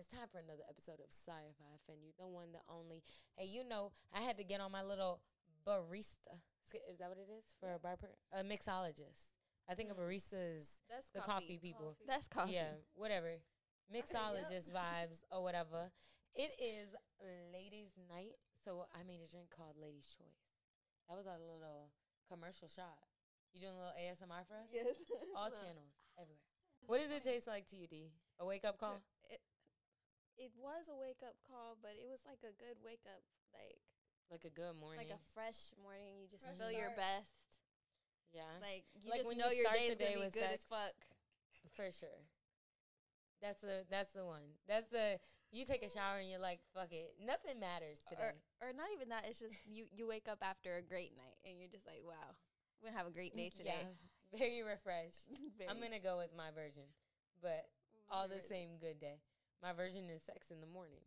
motherfucking time for another episode of Sorry If I Offend You, the one, the only. Hey, you know, I had to get on my little barista. Is that what it is for a barber? A mixologist. I think a barista is That's the coffee, people. That's coffee. Yeah, whatever. Mixologist vibes or whatever. It is ladies' night, so I made a drink called Ladies' Choice. That was a little commercial shot. You doing a little ASMR for us? Yes. All channels, everywhere. What does it taste like to you, D? A wake up call? It, it was a wake up call, but it was like a good wake up, like Like a good morning? like a fresh morning. You just Fresh feel your best. yeah, Like you Like just when know you your day is gonna day be with good as fuck. for sure. That's the that's the one. That's the you take a shower and you're like, fuck it, nothing matters today. Or, or not even that. It's just you you wake up after a great night and you're just like, wow, we're gonna have a great day mm, today. Yeah, very refreshed. I'm gonna go with my version, but all the same good day. My version is sex in the morning.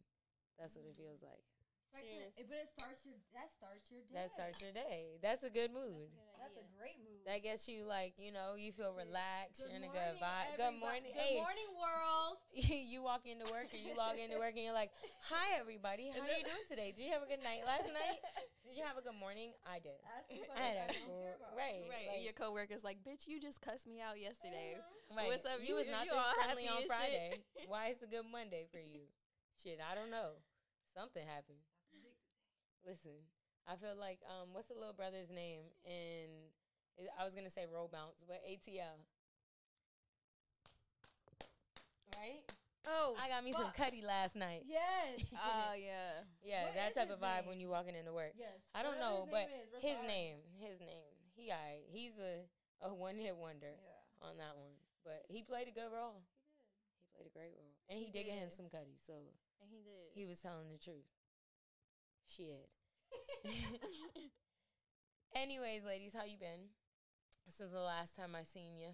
That's what it feels like. Sex Cheers. but it starts your that starts your day. That starts your day. That's a good mood. That's a great mood. That gets you like you know you feel Shit. relaxed. Good you're in a good morning, vibe. Good morning. Good hey, morning, world. you walk into work or you log into work and you're like, "Hi, everybody. How are you doing today? Did you have a good night last night? Did you have a good morning? I did. Ask I had a questions I don't care gr- about. right, Right, like- your coworker's like, "Bitch, you just cussed me out yesterday." Mm-hmm. Right. What's up? You, You- was not all this friendly on Friday. Why is it a good Monday for you? Shit, I don't know. Something happened. Listen, I feel like um, what's the little brother's name And I- was gonna say roll bounce, but ATL. Right? Oh, I got me some fuck. cutty last night. Yes. Oh yeah. Yeah, What that type of vibe name? when you walking into work. yes. I don't Whatever know, but his name, his name, he I he's a a one hit wonder Yeah. on that one, but he played a good role. He did. He played a great role, and he, He did get him some cutty, so And he did. he was telling the truth. Shit. Anyways, ladies, how you been? Since the last time I seen you.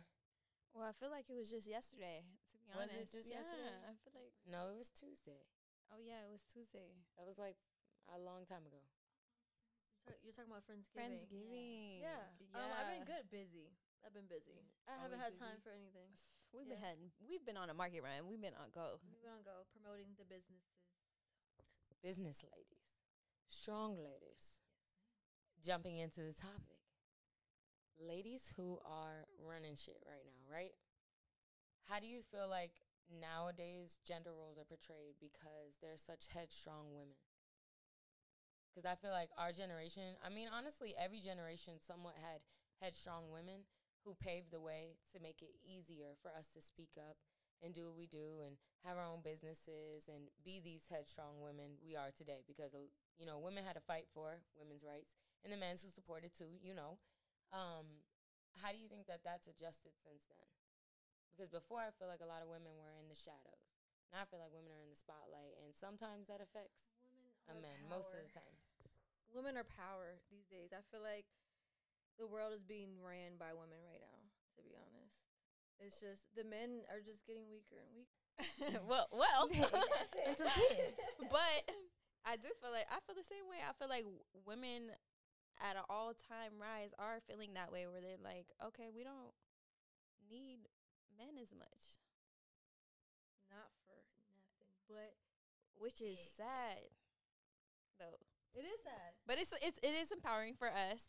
well, I feel like it was just yesterday. To be Was it honest, just yeah, yesterday? I feel like. No, it was Tuesday. Oh yeah, it was Tuesday. That was like a long time ago. You're talking about Friendsgiving. Friendsgiving. Yeah. Um, I've been good, busy. I've been busy. I Always haven't had busy? time for anything. We've Yeah. been had, we've been on a market run. We've been on go. We've been on go promoting the businesses. Business ladies, strong ladies. Jumping into the topic. Ladies who are running shit right now, right? How do you feel like nowadays gender roles are portrayed because they're such headstrong women? Because I feel like our generation, I mean, honestly, every generation somewhat had headstrong women who paved the way to make it easier for us to speak up and do what we do and have our own businesses and be these headstrong women we are today because you know women had to fight for women's rights and the men who supported too you know um, how do you think that that's adjusted since then because before i feel like a lot of women were in the shadows now i feel like women are in the spotlight and sometimes that affects a Women are man most of the time Women are power these days. I feel like the world is being ran by women right now. To be honest, it's just the men are just getting weaker and weaker. well, well, Until kids. but I do feel like I feel the same way. I feel like women at an all time rise are feeling that way, where they're like, okay, we don't need men as much, Not for nothing, but which is Dick. sad, though. it is sad. But it's it's it is empowering for us,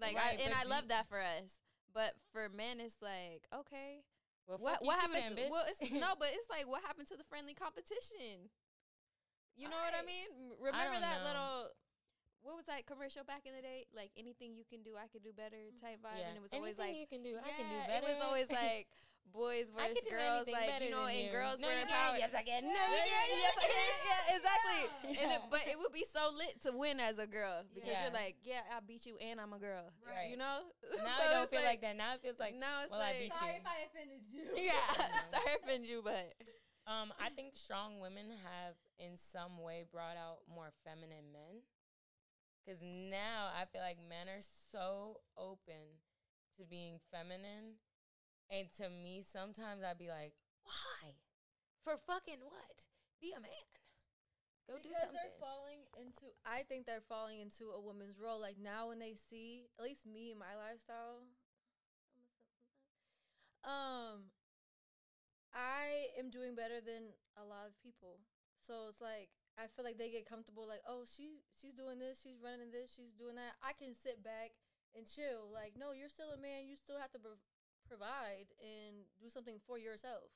like, Right, I, and I love that for us. But for men, it's like, okay, well, what what happened? to, well, it's, no, but it's like, what happened to the friendly competition? You know what I mean? Remember don't that know. little what was that commercial back in the day? Like anything you can do, I can do better mm-hmm. type vibe, yeah. and it was always Anything like you can do i can do better It was always like boys I versus can girls, anything like you know, and you. girls no, were you empowered. Can't. Yes, I can. No, Yeah, you yeah, yes, I can. Yeah, exactly. And it, but it would be so lit to win as a girl because Yeah. you're like, yeah, I beat you and I'm a girl. Right. You know? Now So it don't feel like, that. Now it feels like now it's well, I like beat Sorry you. if I offended you. yeah, Yeah. sorry to offend you, but Um, I think strong women have in some way brought out more feminine men. Cause now I feel like men are so open to being feminine, and to me, sometimes I'd be like, why? For fucking what? Be a man. Go do because something. they're falling into. I think they're falling into a woman's role. Like now, when they see at least me and my lifestyle, I'm a simp sometimes. Um, I am doing better than a lot of people. So it's like I feel like they get comfortable. Like, oh, she she's doing this, she's running this, she's doing that. I can sit back and chill. Like, no, you're still a man. You still have to prov- provide and do something for yourself.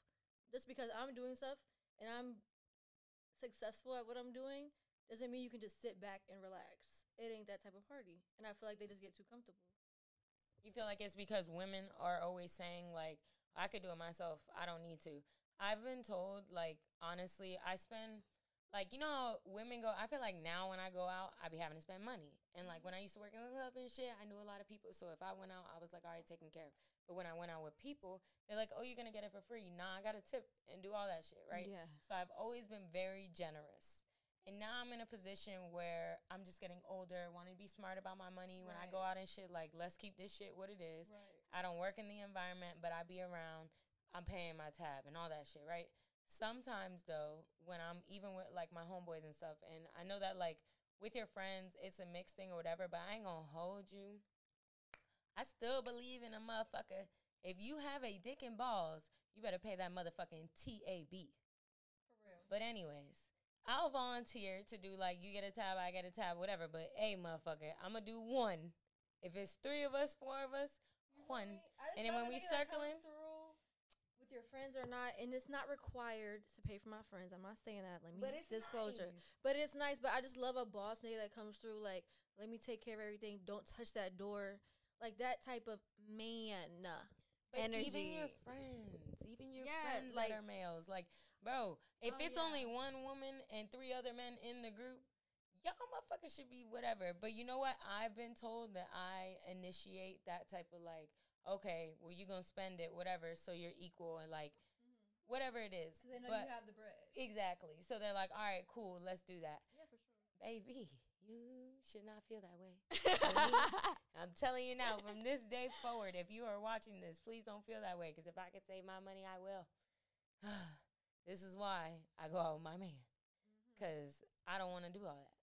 Just because I'm doing stuff and I'm successful at what I'm doing doesn't mean you can just sit back and relax. It ain't that type of party. And I feel like they just get too comfortable. You feel like it's because women are always saying like I could do it myself. I don't need to. I've been told like honestly, I spend like you know women go. I feel like now when I go out, I be having to spend money. And like when I used to work in the club and shit, I knew a lot of people. So if I went out, I was like already taken care of. But when I went out with people, they're like, "Oh, you're gonna get it for free." Nah, I got to tip and do all that shit, right? Yeah. So I've always been very generous. And now I'm in a position where I'm just getting older, want to be smart about my money. When I go out and shit, like, let's keep this shit what it is. Right. I don't work in the environment, but I be around. I'm paying my tab and all that shit, right? Sometimes though, when I'm even with like my homeboys and stuff, and I know that like with your friends, it's a mixed thing or whatever, but I ain't gonna hold you. I still believe in a motherfucker. If you have a dick and balls, you better pay that motherfucking TAB. For real. But anyways, I'll volunteer to do like you get a tab, I get a tab, whatever. But hey, motherfucker, I'm gonna do one. If it's three of us, four of us, one. And then when we circling, with your friends or not, and it's not required to pay for my friends. I'm not saying that. Let me disclosure. But it's nice. But I just love a boss nigga that comes through. Like, let me take care of everything. Don't touch that door. Like that type of man. But even your friends, even your Yeah, friends like- that are males, like, bro, if Oh, it's yeah. only one woman and three other men in the group, y'all motherfuckers should be whatever. But you know what? I've been told that I initiate that type of like, okay, well, you gonna spend it, whatever, so you're equal and like, mm-hmm. whatever it is. Because they know but you have the bread. exactly. So they're like, all right, cool, let's do that. Yeah, for sure. Baby, you should not feel that way. I'm telling you now, from this day forward, if you are watching this, please don't feel that way. Because if I could save my money, I will. this is why I go out with my man. Mm-hmm. Because I don't want to do all that.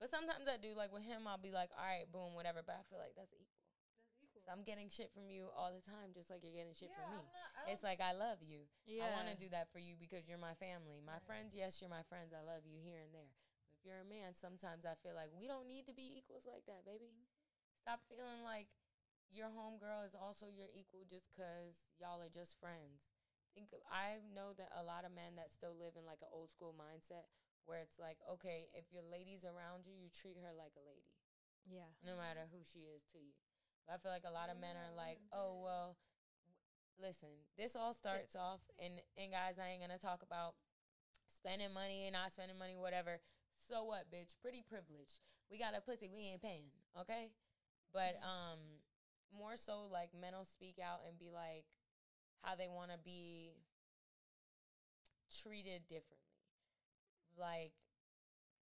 But sometimes I do. Like with him, I'll be like, all right, boom, whatever. But I feel like that's equal. That's equal. So I'm getting shit from you all the time, just like you're getting shit yeah, from me. Not, It's like I love you. yeah. I want to do that for you because you're my family. My Right. friends, yes, you're my friends. I love you here and there. But if you're a man, sometimes I feel like we don't need to be equals like that, baby. Mm-hmm. Stop feeling like your homegirl is also your equal just because y'all are just friends. Think of, I know that a lot of men that still live in like an old school mindset where it's like, okay, if your lady's around you, you treat her like a lady yeah. no matter who she is to you. But I feel like a lot of men are like, oh well, w- listen, this all starts off, and and guys, I ain't gonna talk about spending money and not spending money, whatever. So what, bitch? Pretty privileged. We got a pussy, we ain't paying, okay? But um, more so like men will speak out and be like how they want to be treated differently, like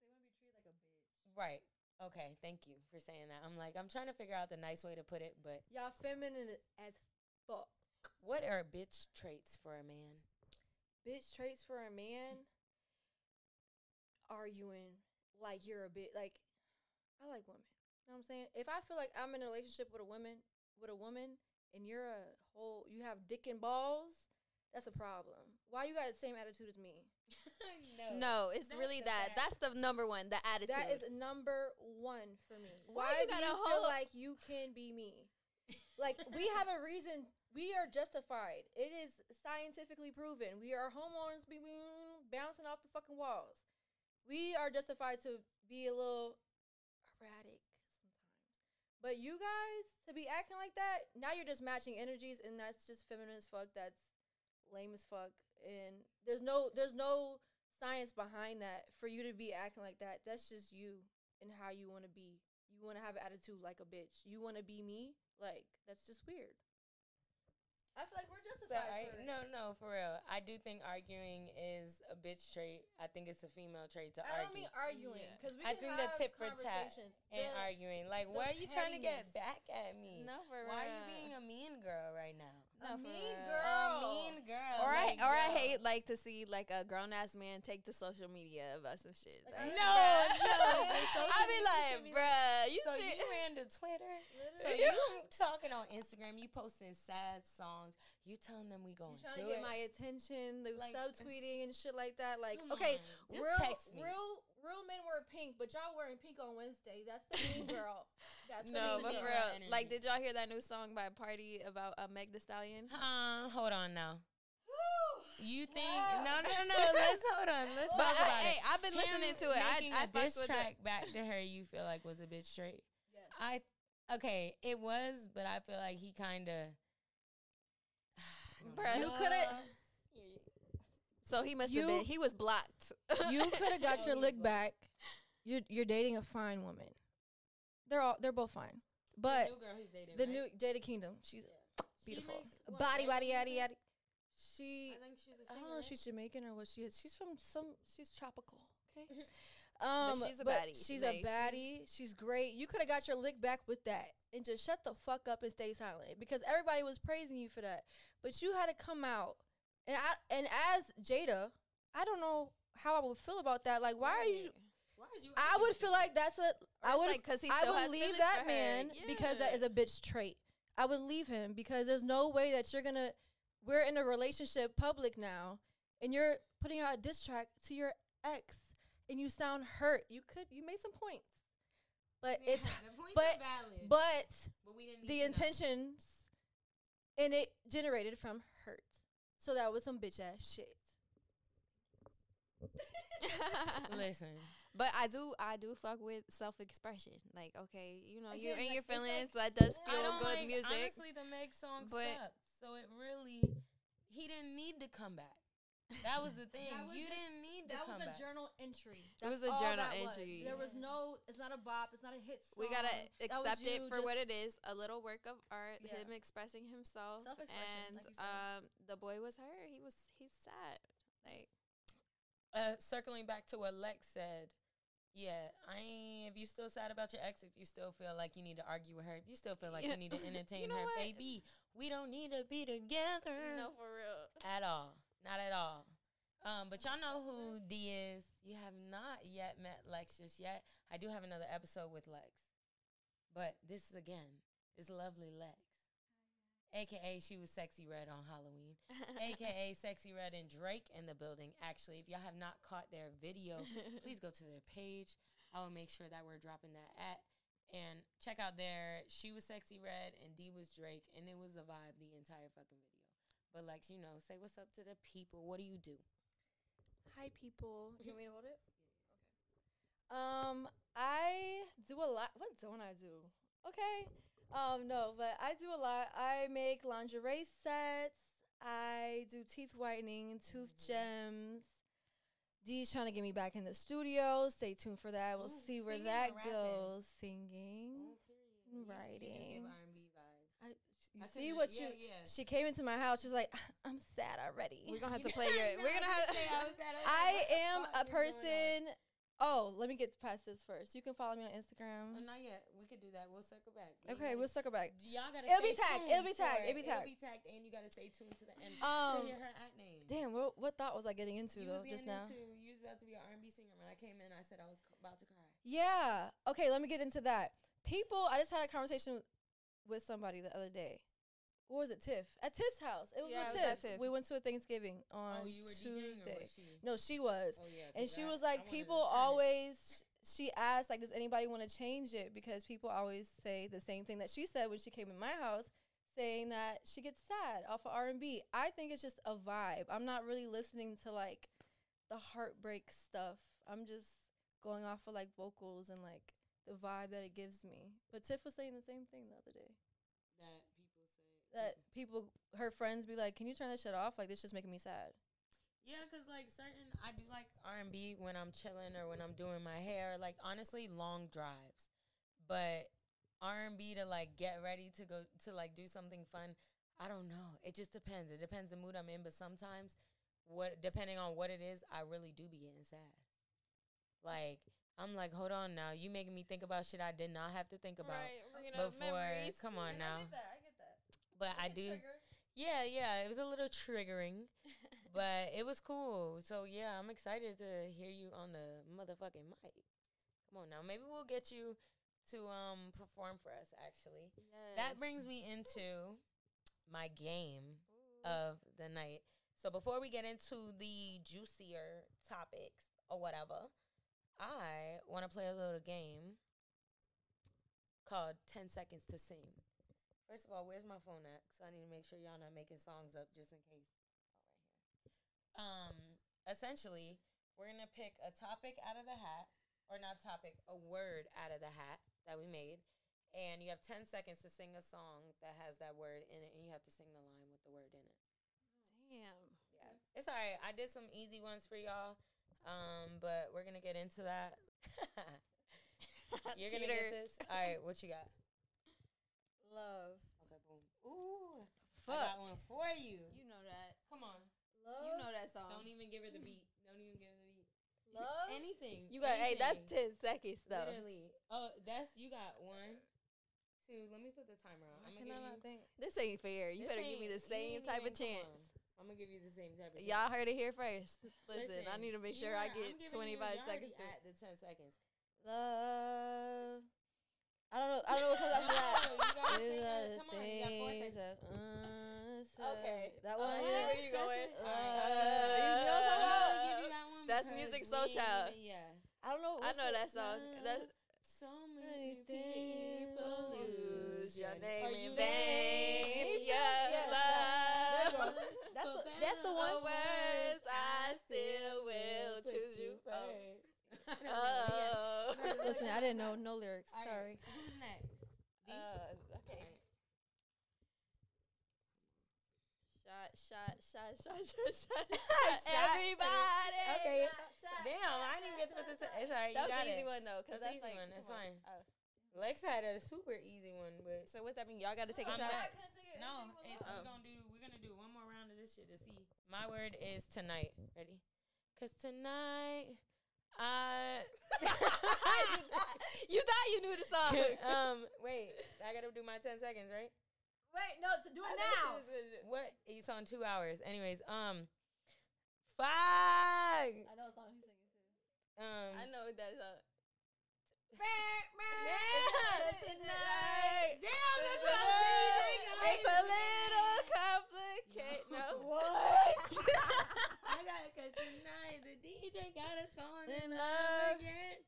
They want to be treated like a bitch. Right. Okay. Thank you for saying that. I'm like, I'm trying to figure out the nice way to put it, but Y'all feminine as fuck. what are bitch traits for a man? Bitch traits for a man. Arguing like you're a bit like I like women. You know what I'm saying? If I feel like I'm in a relationship with a woman with a woman and you're a whole you have dick and balls, that's a problem. Why you got the same attitude as me? No, it's That's really that. bad- That's the number one. The attitude. That is number one for me. Why Why, you do gotta you feel like you can be me? Like we have a reason. We are justified. It is scientifically proven. We are hormones be bouncing off the fucking walls. We are justified to be a little erratic sometimes. But you guys to be acting like that, now you're just matching energies, and that's just feminine as fuck. That's lame as fuck. And there's no there's no science behind that for you to be acting like that. That's just you and how you want to be. You want to have an attitude like a bitch. You want to be me. Like that's just weird. I feel like we're So justified I, for no, no, for real. I do think arguing is a bitch trait. I think it's a female trait to argue. I don't mean arguing because we I can think the have tit for tat conversations. and arguing. Like, why are you trying to get back at me? no for Why are you being a mean girl right now? No, No, a mean real. girl. A mean girl. Or like, I or I hate like to see like a grown ass man take to social media about some shit. Like, Like, No, bruh. no, I be like, should bruh, you so see. you ran to Twitter. So Literally. you talking on Instagram, you posting sad songs, you telling them we You going trying do to get it. my attention, the Like- subtweeting and shit like that. Like, okay, on, just real, text me. real, real men wear pink, but y'all wearing pink on Wednesday. That's the mean girl. That's No, but for girl real, energy. like, did y'all hear that new song by Pardi about uh, Meg The Stallion? Uh, hold on now. You think Yeah. no no no? Let's hold on. Let's But talk about hey, it. I've been listening to it. Making I, I a fucked diss with track back to her. You feel like was a bit straight. Yes. I okay, it was, but I feel like he kind of. Bruh. You coulda- it. So he must You- have been. He was blocked. you could have got your lick back. You're you're dating a fine woman. They're all they're both fine, but new girl he's dating. the right? new Jada Kingdom, she's She beautiful, makes what, body, reggae body, yaddy, music? yaddy. She I think she's a I singer. don't know if she's Jamaican or what she is. She's from some. She's tropical. Okay. But Um, she's a but baddie. She's Like, a she's- baddie. She's great. You could have got your lick back with that and just shut the fuck up and stay silent because everybody was praising you for that. But you had to come out and I and as Jada, I don't know how I would feel about that. Like, why are you? Why is you I would feel like that's a. I would. like 'cause he I would has leave that man because that Yeah. is a bitch trait. I would leave him because there's no way that you're gonna. We're in a relationship public now, and you're putting out a diss track to your ex, and you sound hurt. You could. You made some points, but Yeah, it's. but- But but we didn't the to know. intentions, and it generated from. So that was some bitch ass shit. Listen, But I do, I do fuck with self expression. Like, okay, you know, you Again, in like, your it's like- feelings. that does I feel don't good like, music. Honestly, the Meg song but- sucked. So it really, he didn't need to come back. That was the thing. Was you just- didn't need to That come was a back. journal entry. It was a all journal that was. entry. There was no. It's not a bop. It's not a hit song. we gotta That was accept it you for what just- it is a little work of art Yeah. him expressing himself Self-expression, and like you said. um the boy was her he was he's sad like uh, circling back to what Lex said, yeah, I ain't. If you still sad about your ex, if you still feel like you need to argue with her, if you still feel like Yeah. you need to entertain know her, what? baby, we don't need to be together no for real at all. Not at all. Um, but y'all know who D is. You have not yet met Lex just yet. I do have another episode with Lex, but this is again is lovely Lex, aka she was Sexyy Red on Halloween. aka Sexyy Red and Drake in the building. Actually, if y'all have not caught their video, please go to their page. I will make sure that we're dropping that at and check out their. She was Sexyy Red and D was Drake, and it was a vibe the entire fucking. But Lex, you know, say what's up to the people. What do you do? Hi, people. You want me to hold it? Okay. Um, I do a lot. What don't I do? Okay. Um, no, but I do a lot. I make lingerie sets. I do teeth whitening and tooth gems. D's trying to get me back in the studio. Stay tuned for that. We'll Ooh, see where that goes. Singing. You- you do give writing. R&B vibes. I, you I see what yeah, you? yeah. She came into my house. She's like, I'm sad already. we're gonna have You to play your we're gonna I have I was at a- I am a is going on? person. Oh, let me get past this first. You can follow me on Instagram. Oh, not yet. We could do that. We'll circle back. Okay, we'll circle back. Y'all gotta. It'll be tagged, it'll be tagged, it'll be tagged. It'll be tagged, and you gotta stay tuned to the end Um, to hear her at name. Damn, what, what thought was I getting into you though just now? into you was about to be an R&B singer when I came in. I said I was about to cry. Yeah. Okay, let me get into that. People, I just had a conversation with, somebody the other day. What was it, Tiff? At Tiff's house. It was Yeah, with it was Tiff. Tiff. We went to a Thanksgiving on oh, you were DJing or Tuesday. she? No, she was. Oh yeah. and she I- was like, people always. She asked, like, does anybody want to change it? Because people always say the same thing that she said when she came in my house, saying that she gets sad off of R and B. I think it's just a vibe. I'm not really listening to like the heartbreak stuff. I'm just going off of like vocals and like the vibe that it gives me. But Tiff was saying the same thing the other day. that people say That people, her friends, be like, "Can you turn that shit off? Like this just making me sad." Yeah, cause like certain, I do like R and B when I'm chilling or when I'm doing my hair. Like honestly, long drives, but R and B to like get ready to go to like do something fun. I don't know. It just depends. It depends the mood I'm in. But sometimes, what depending on what it is, I really do be getting sad. Like I'm like, hold on now, you making me think about shit I did not have to think about. up before- memories. come on now. I get that. I get that. But I get do. triggered. Yeah, yeah, it was a little triggering, but it was cool. So yeah, I'm excited to hear you on the motherfucking mic. Come on now, maybe we'll get you to um perform for us. Actually, that brings me into my game of the night. So before we get into the juicier topics or whatever, I want to play a little game called 10 Seconds to Sing. First of all, where's my phone at? So I need to make sure y'all not making songs up just in case. Oh, right here. Um, essentially, we're gonna pick a topic out of the hat, or not topic, a word out of the hat that we made, and you have 10 seconds to sing a song that has that word in it, and you have to sing the line with the word in it. Damn. Yeah, it's all right. I did some easy ones for y'all, um, but we're gonna get into that. You're gonna get this. All right, what you got? Love. Okay, boom. Ooh, Fuck. I got one for you. You know that. Come on. Love. You know that song. Don't even give her the beat. Don't even give her the beat. Love. Anything. You got. Hey, that's ten seconds though. Literally. Oh, that's you got one, two. Let me put the timer on. I'm gonna give you. think? This ain't fair. You this better give me the same type of chance. I'm gonna give you the same type of. chance. Y'all heard it here first. Listen, I need to make sure I get 25 you- seconds. At the ten seconds. Love. I don't know. I don't know what comes after that. You gotta These sing are it. the Come on, you got four seconds. uh, Okay. That Oh, one. See yeah. where you going. That's. Uh, you know what I'm about? gonna give you that one That's Musiq Soulchild. Yeah. I don't know. I know that song. That's So Many people lose your name in vain? Yeah. Your There you go. love. That's the, For that's the one. or worse, worse, I still will choose you. Oh. first. I don't know, yeah. Listen, I didn't know no lyrics. All right, Sorry. Who's next? Uh, okay. Alright. Shot, shot, shot, shot, shot, shot, Shot. shot. Everybody. Okay. Damn, I didn't even get to put this. It's alright. That was an easy it. one though, because That's that's, easy like. one, that's fine. Oh. Lex had a super easy one, but So what's that mean? Y'all got to take a I'm shot. next. No, it's Oh. we're gonna do. We're gonna do one more round of this shit to see. My word is tonight. Ready? Cause tonight, I. you thought you knew the song. um. Wait, I gotta do my ten seconds, right? Wait, no, to do I thought she was gonna- What? It's on two hours. Anyways, um, fuck. I know a song he's singing too. Um. I know that song. Yeah. Tonight. Damn, that's It's what I'm. It's a little complicated. No. What? I got it cause tonight the DJ got us falling in In love love. again.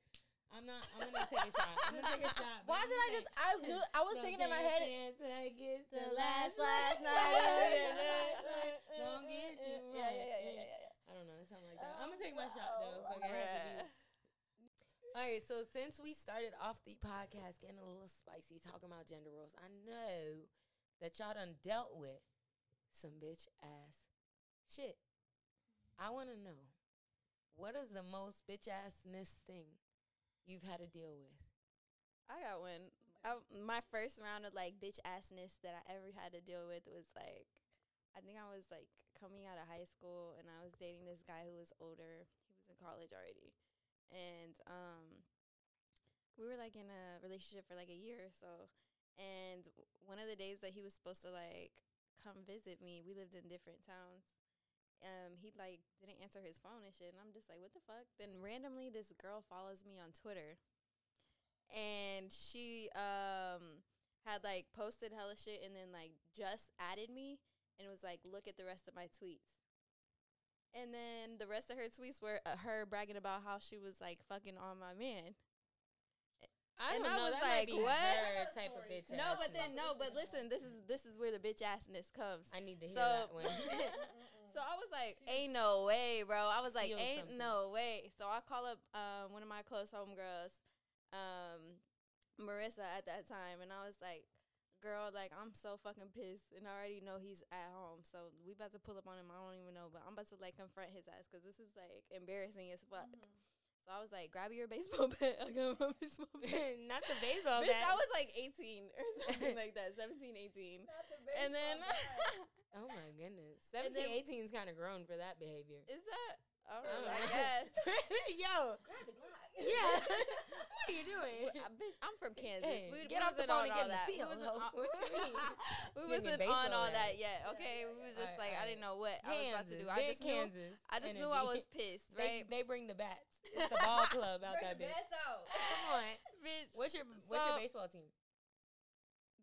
I'm not. I'm gonna take a shot. I'm gonna take a shot. Why did I just? I knew. I was say, singing in my head. like it's The last, last, night. Don't get you Yeah, yeah, yeah, yeah, yeah, yeah. I don't know, it's something like that. I'm gonna take my shot though. Fuck it, it to be. All right, so since we started off the podcast getting a little spicy talking about gender roles, I know that y'all done dealt with some bitch ass shit. I want to know what is the most bitch assness thing you've had to deal with? I got one. I, my first round of like bitch assness that I ever had to deal with was like, I think I was like coming out of high school and I was dating this guy who was older. He was in college already, and um, we were like in a relationship for like a year or so. And one of the days that he was supposed to like come visit me, we lived in different towns. Um, he like didn't answer his phone and shit, and I'm just like, what the fuck? Then randomly, this girl follows me on Twitter, and she um had like posted hella shit, and then like just added me, and was like, look at the rest of my tweets. And then the rest of her tweets were uh, her bragging about how she was like fucking on my man. I And don't I know. was that might like, what? her That's a type of bitch. No, but then no, but listen, this is this is where the bitch assness comes. I need to hear So- that one. So I was like, ain't no way, bro. I was like, ain't something. no way. So I call up um, one of my close homegirls, um, Marissa at that time, and I was like, girl, like I'm so fucking pissed, and I already know he's at home. So we about to pull up on him. I don't even know, but I'm about to like confront his ass because this is like embarrassing as fuck. Mm-hmm. So I was like, grab your baseball bat. I got my baseball bat. Not the baseball Bitch, bat. I was like 18 or something like that, 17, 18. And then oh my goodness. 17, then- 18 is kind of grown for that behavior. is that All Oh, right, I man. guess. Yo, Grab the Glock. yeah. what are you doing? Well, I- uh, bitch, I'm from Kansas. Hey, we, get we off the phone and all get in the that. field, We wasn't on, What you mean? we wasn't on all that at. yet. Yeah, Okay, yeah, we was just Alright, like I didn't know what I was about to do. I big just knew Kansas. I just knew I was pissed, They, right? they bring the bats. It's the ball club out Bring that bitch. best out. Come on. bitch, What's your What's your baseball team?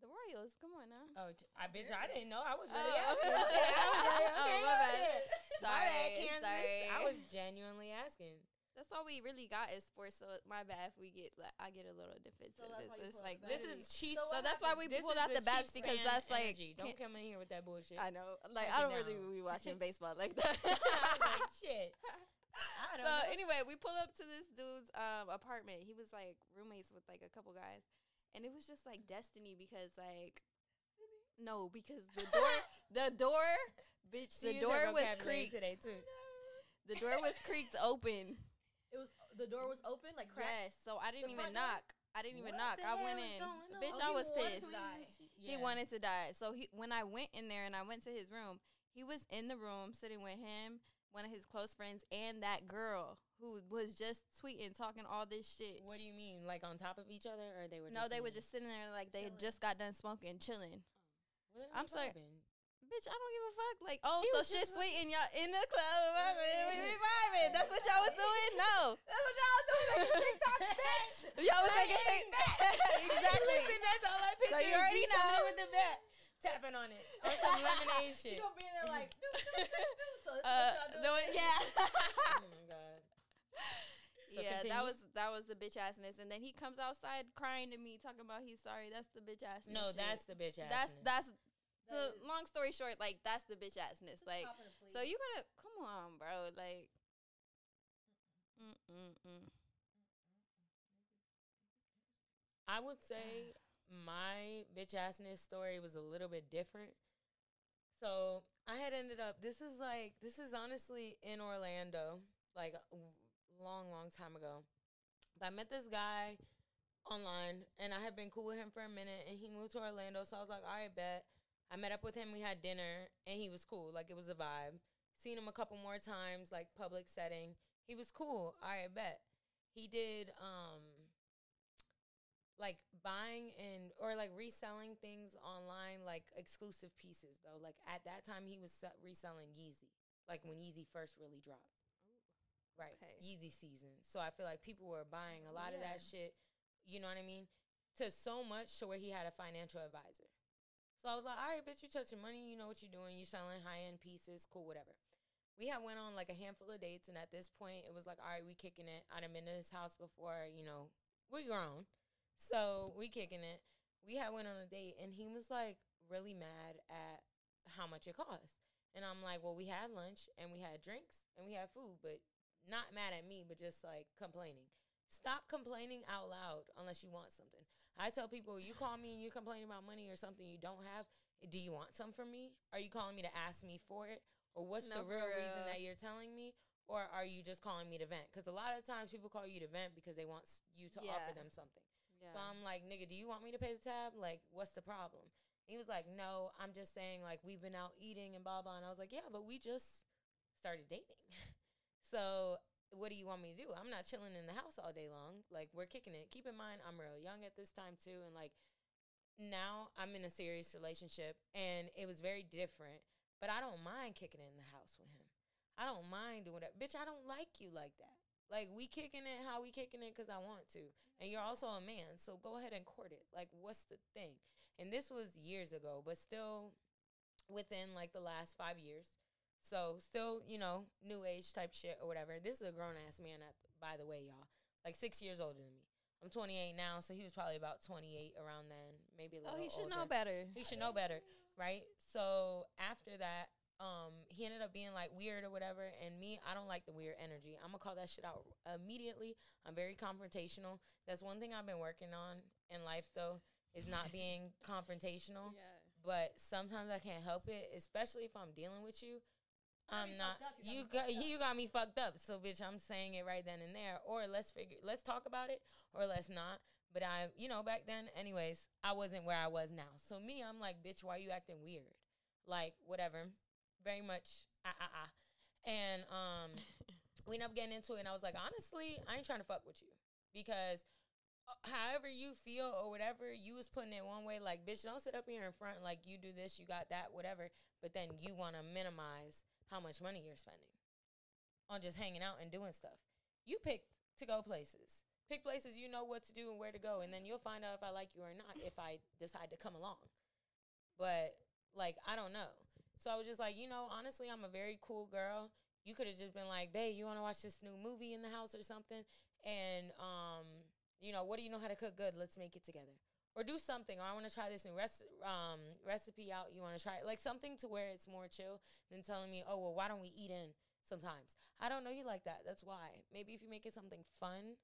The Royals. Come on now. Oh, t- I bitch, I didn't know. I was Oh, really okay. asking. Okay, I was like, Oh, okay, my bad. Sorry, My bad, Kansas. sorry. I was genuinely asking. That's all we really got is sports. So my bad if we get like I get a little defensive. that's why it's like This is Chiefs. So So what that's why we this pulled out the, bats because fan that's like energy. Don't come in here with that bullshit. I know. Like Break I don't really down. be watching baseball like that. Like, shit. I don't so know. anyway, we pull up to this dude's um apartment. He was like roommates with like a couple guys, and it was just like destiny because like no because the door the door bitch She the door was creaked today too. the door was creaked open. It was the door was open, like cracked. Yes, so I didn't The even knock. I didn't even What knock. I went in. Bitch, Oh, I was pissed. die. He wanted to die. So he when I went in there and I went to his room, he was in the room sitting with him, one of his close friends, and that girl who was just tweeting, talking all this shit. What do you mean? Like on top of each other, or they were? No, they were just sitting there like they had just got done smoking, chilling. What I'm sorry. Bitch, I don't give a fuck. Like, oh, She so was shit sweet and y'all in the club vibing, we be vibing. That's what y'all was doing. No, That's what y'all doing. Making TikTok, bitch. y'all was making that. exactly. Listen, that's all I picture. So you already D coming in know. with the bat, tapping on it on some lemonade shit. She gonna be in there like, so this Uh, what y'all doing. yeah. My god. So yeah, that was that was the bitch assness, and then he comes outside crying to me, talking about he's sorry. That's the bitch assness. No, shit. that's the bitch ass. that's that's. That So long story short, like that's the bitch assness. Just Like, popping a plea. so you gonna come on, bro? Like, mm mm mm. I would say my bitch assness story was a little bit different. So I had ended up. This is like this is honestly in Orlando, like a w- long, long time ago. But I met this guy online, and I had been cool with him for a minute, and he moved to Orlando. So I was like, all right, bet. I met up with him. We had dinner, and he was cool. Like it was a vibe. Seen him a couple more times, like public setting. He was cool. All right, bet. He did um like buying and or like reselling things online, like exclusive pieces though. Like at that time, he was se- reselling Yeezy, like when Yeezy first really dropped. Right, Okay. Yeezy season. So I feel like people were buying a lot of that shit. You know what I mean? To so much to where he had a financial advisor. So I was like, all right, bitch, you touching money. You know what you're doing. You're selling high end pieces. Cool, whatever. We had went on like a handful of dates, and at this point, it was like, all right, we kicking it. I'd have been to his house before. You know, we grown, so we kicking it. We had went on a date, and he was like really mad at how much it cost. And I'm like, well, we had lunch and we had drinks and we had food, but not mad at me, but just like complaining. Stop complaining out loud unless you want something. I tell people, you call me and you're complaining about money or something you don't have. Do you want some from me? Are you calling me to ask me for it? Or what's No, the for real reason that you're telling me? Or are you just calling me to vent? Because a lot of times people call you to vent because they want you to offer them something. Yeah. So I'm like, nigga, do you want me to pay the tab? Like, what's the problem? He was like, no, I'm just saying, like, we've been out eating and blah, blah. And I was like, yeah, but we just started dating. so what do you want me to do? I'm not chilling in the house all day long. Like, we're kicking it. Keep in mind, I'm real young at this time, too. And, like, now I'm in a serious relationship and it was very different. But I don't mind kicking it in the house with him. I don't mind doing that. Bitch, I don't like you like that. Like we kicking it how we kicking it because I want to, and you're also a man, so go ahead and court it. Like, what's the thing? And this was years ago, but still within like the last five years. So still, you know, new age type shit or whatever. This is a grown ass man, at, by the way, y'all. Like six years older than me. I'm 28 now, so he was probably about 28 around then, maybe a little. oh, he should older know better. he should know better, right? So after that, um, he ended up being like weird or whatever. And me, I don't like the weird energy. I'm gonna call that shit out immediately. I'm very confrontational. That's one thing I've been working on in life, though, is not being confrontational. Yeah. But sometimes I can't help it, especially if I'm dealing with you. Got I'm not. up, You you got got me fucked you got me fucked up. So bitch, I'm saying it right then and there. Or let's figure. Let's talk about it, or let's not. But I, you know, back then, anyways, I wasn't where I was now. So me, I'm like, bitch, why are you acting weird? Like whatever. Very much ah ah ah. And um, we ended up getting into it, and I was like, honestly, I ain't trying to fuck with you because however you feel or whatever, you was putting it one way. Like, bitch, don't sit up here in front like you do this, you got that, whatever. But then you want to minimize how much money you're spending on just hanging out and doing stuff. You picked to go places. Pick places you know what to do and where to go, and then you'll find out if I like you or not if I decide to come along. But like, I don't know. So I was just like, you know, honestly, I'm a very cool girl. You could have just been like, babe, you want to watch this new movie in the house or something? And, um, you know, what do you know how to cook good? Let's make it together. Or do something. Or I want to try this new res- um, recipe out. You want to try it? Like something to where it's more chill than telling me, oh, well, why don't we eat in sometimes? I don't know you like that. That's why. Maybe if you make it something fun,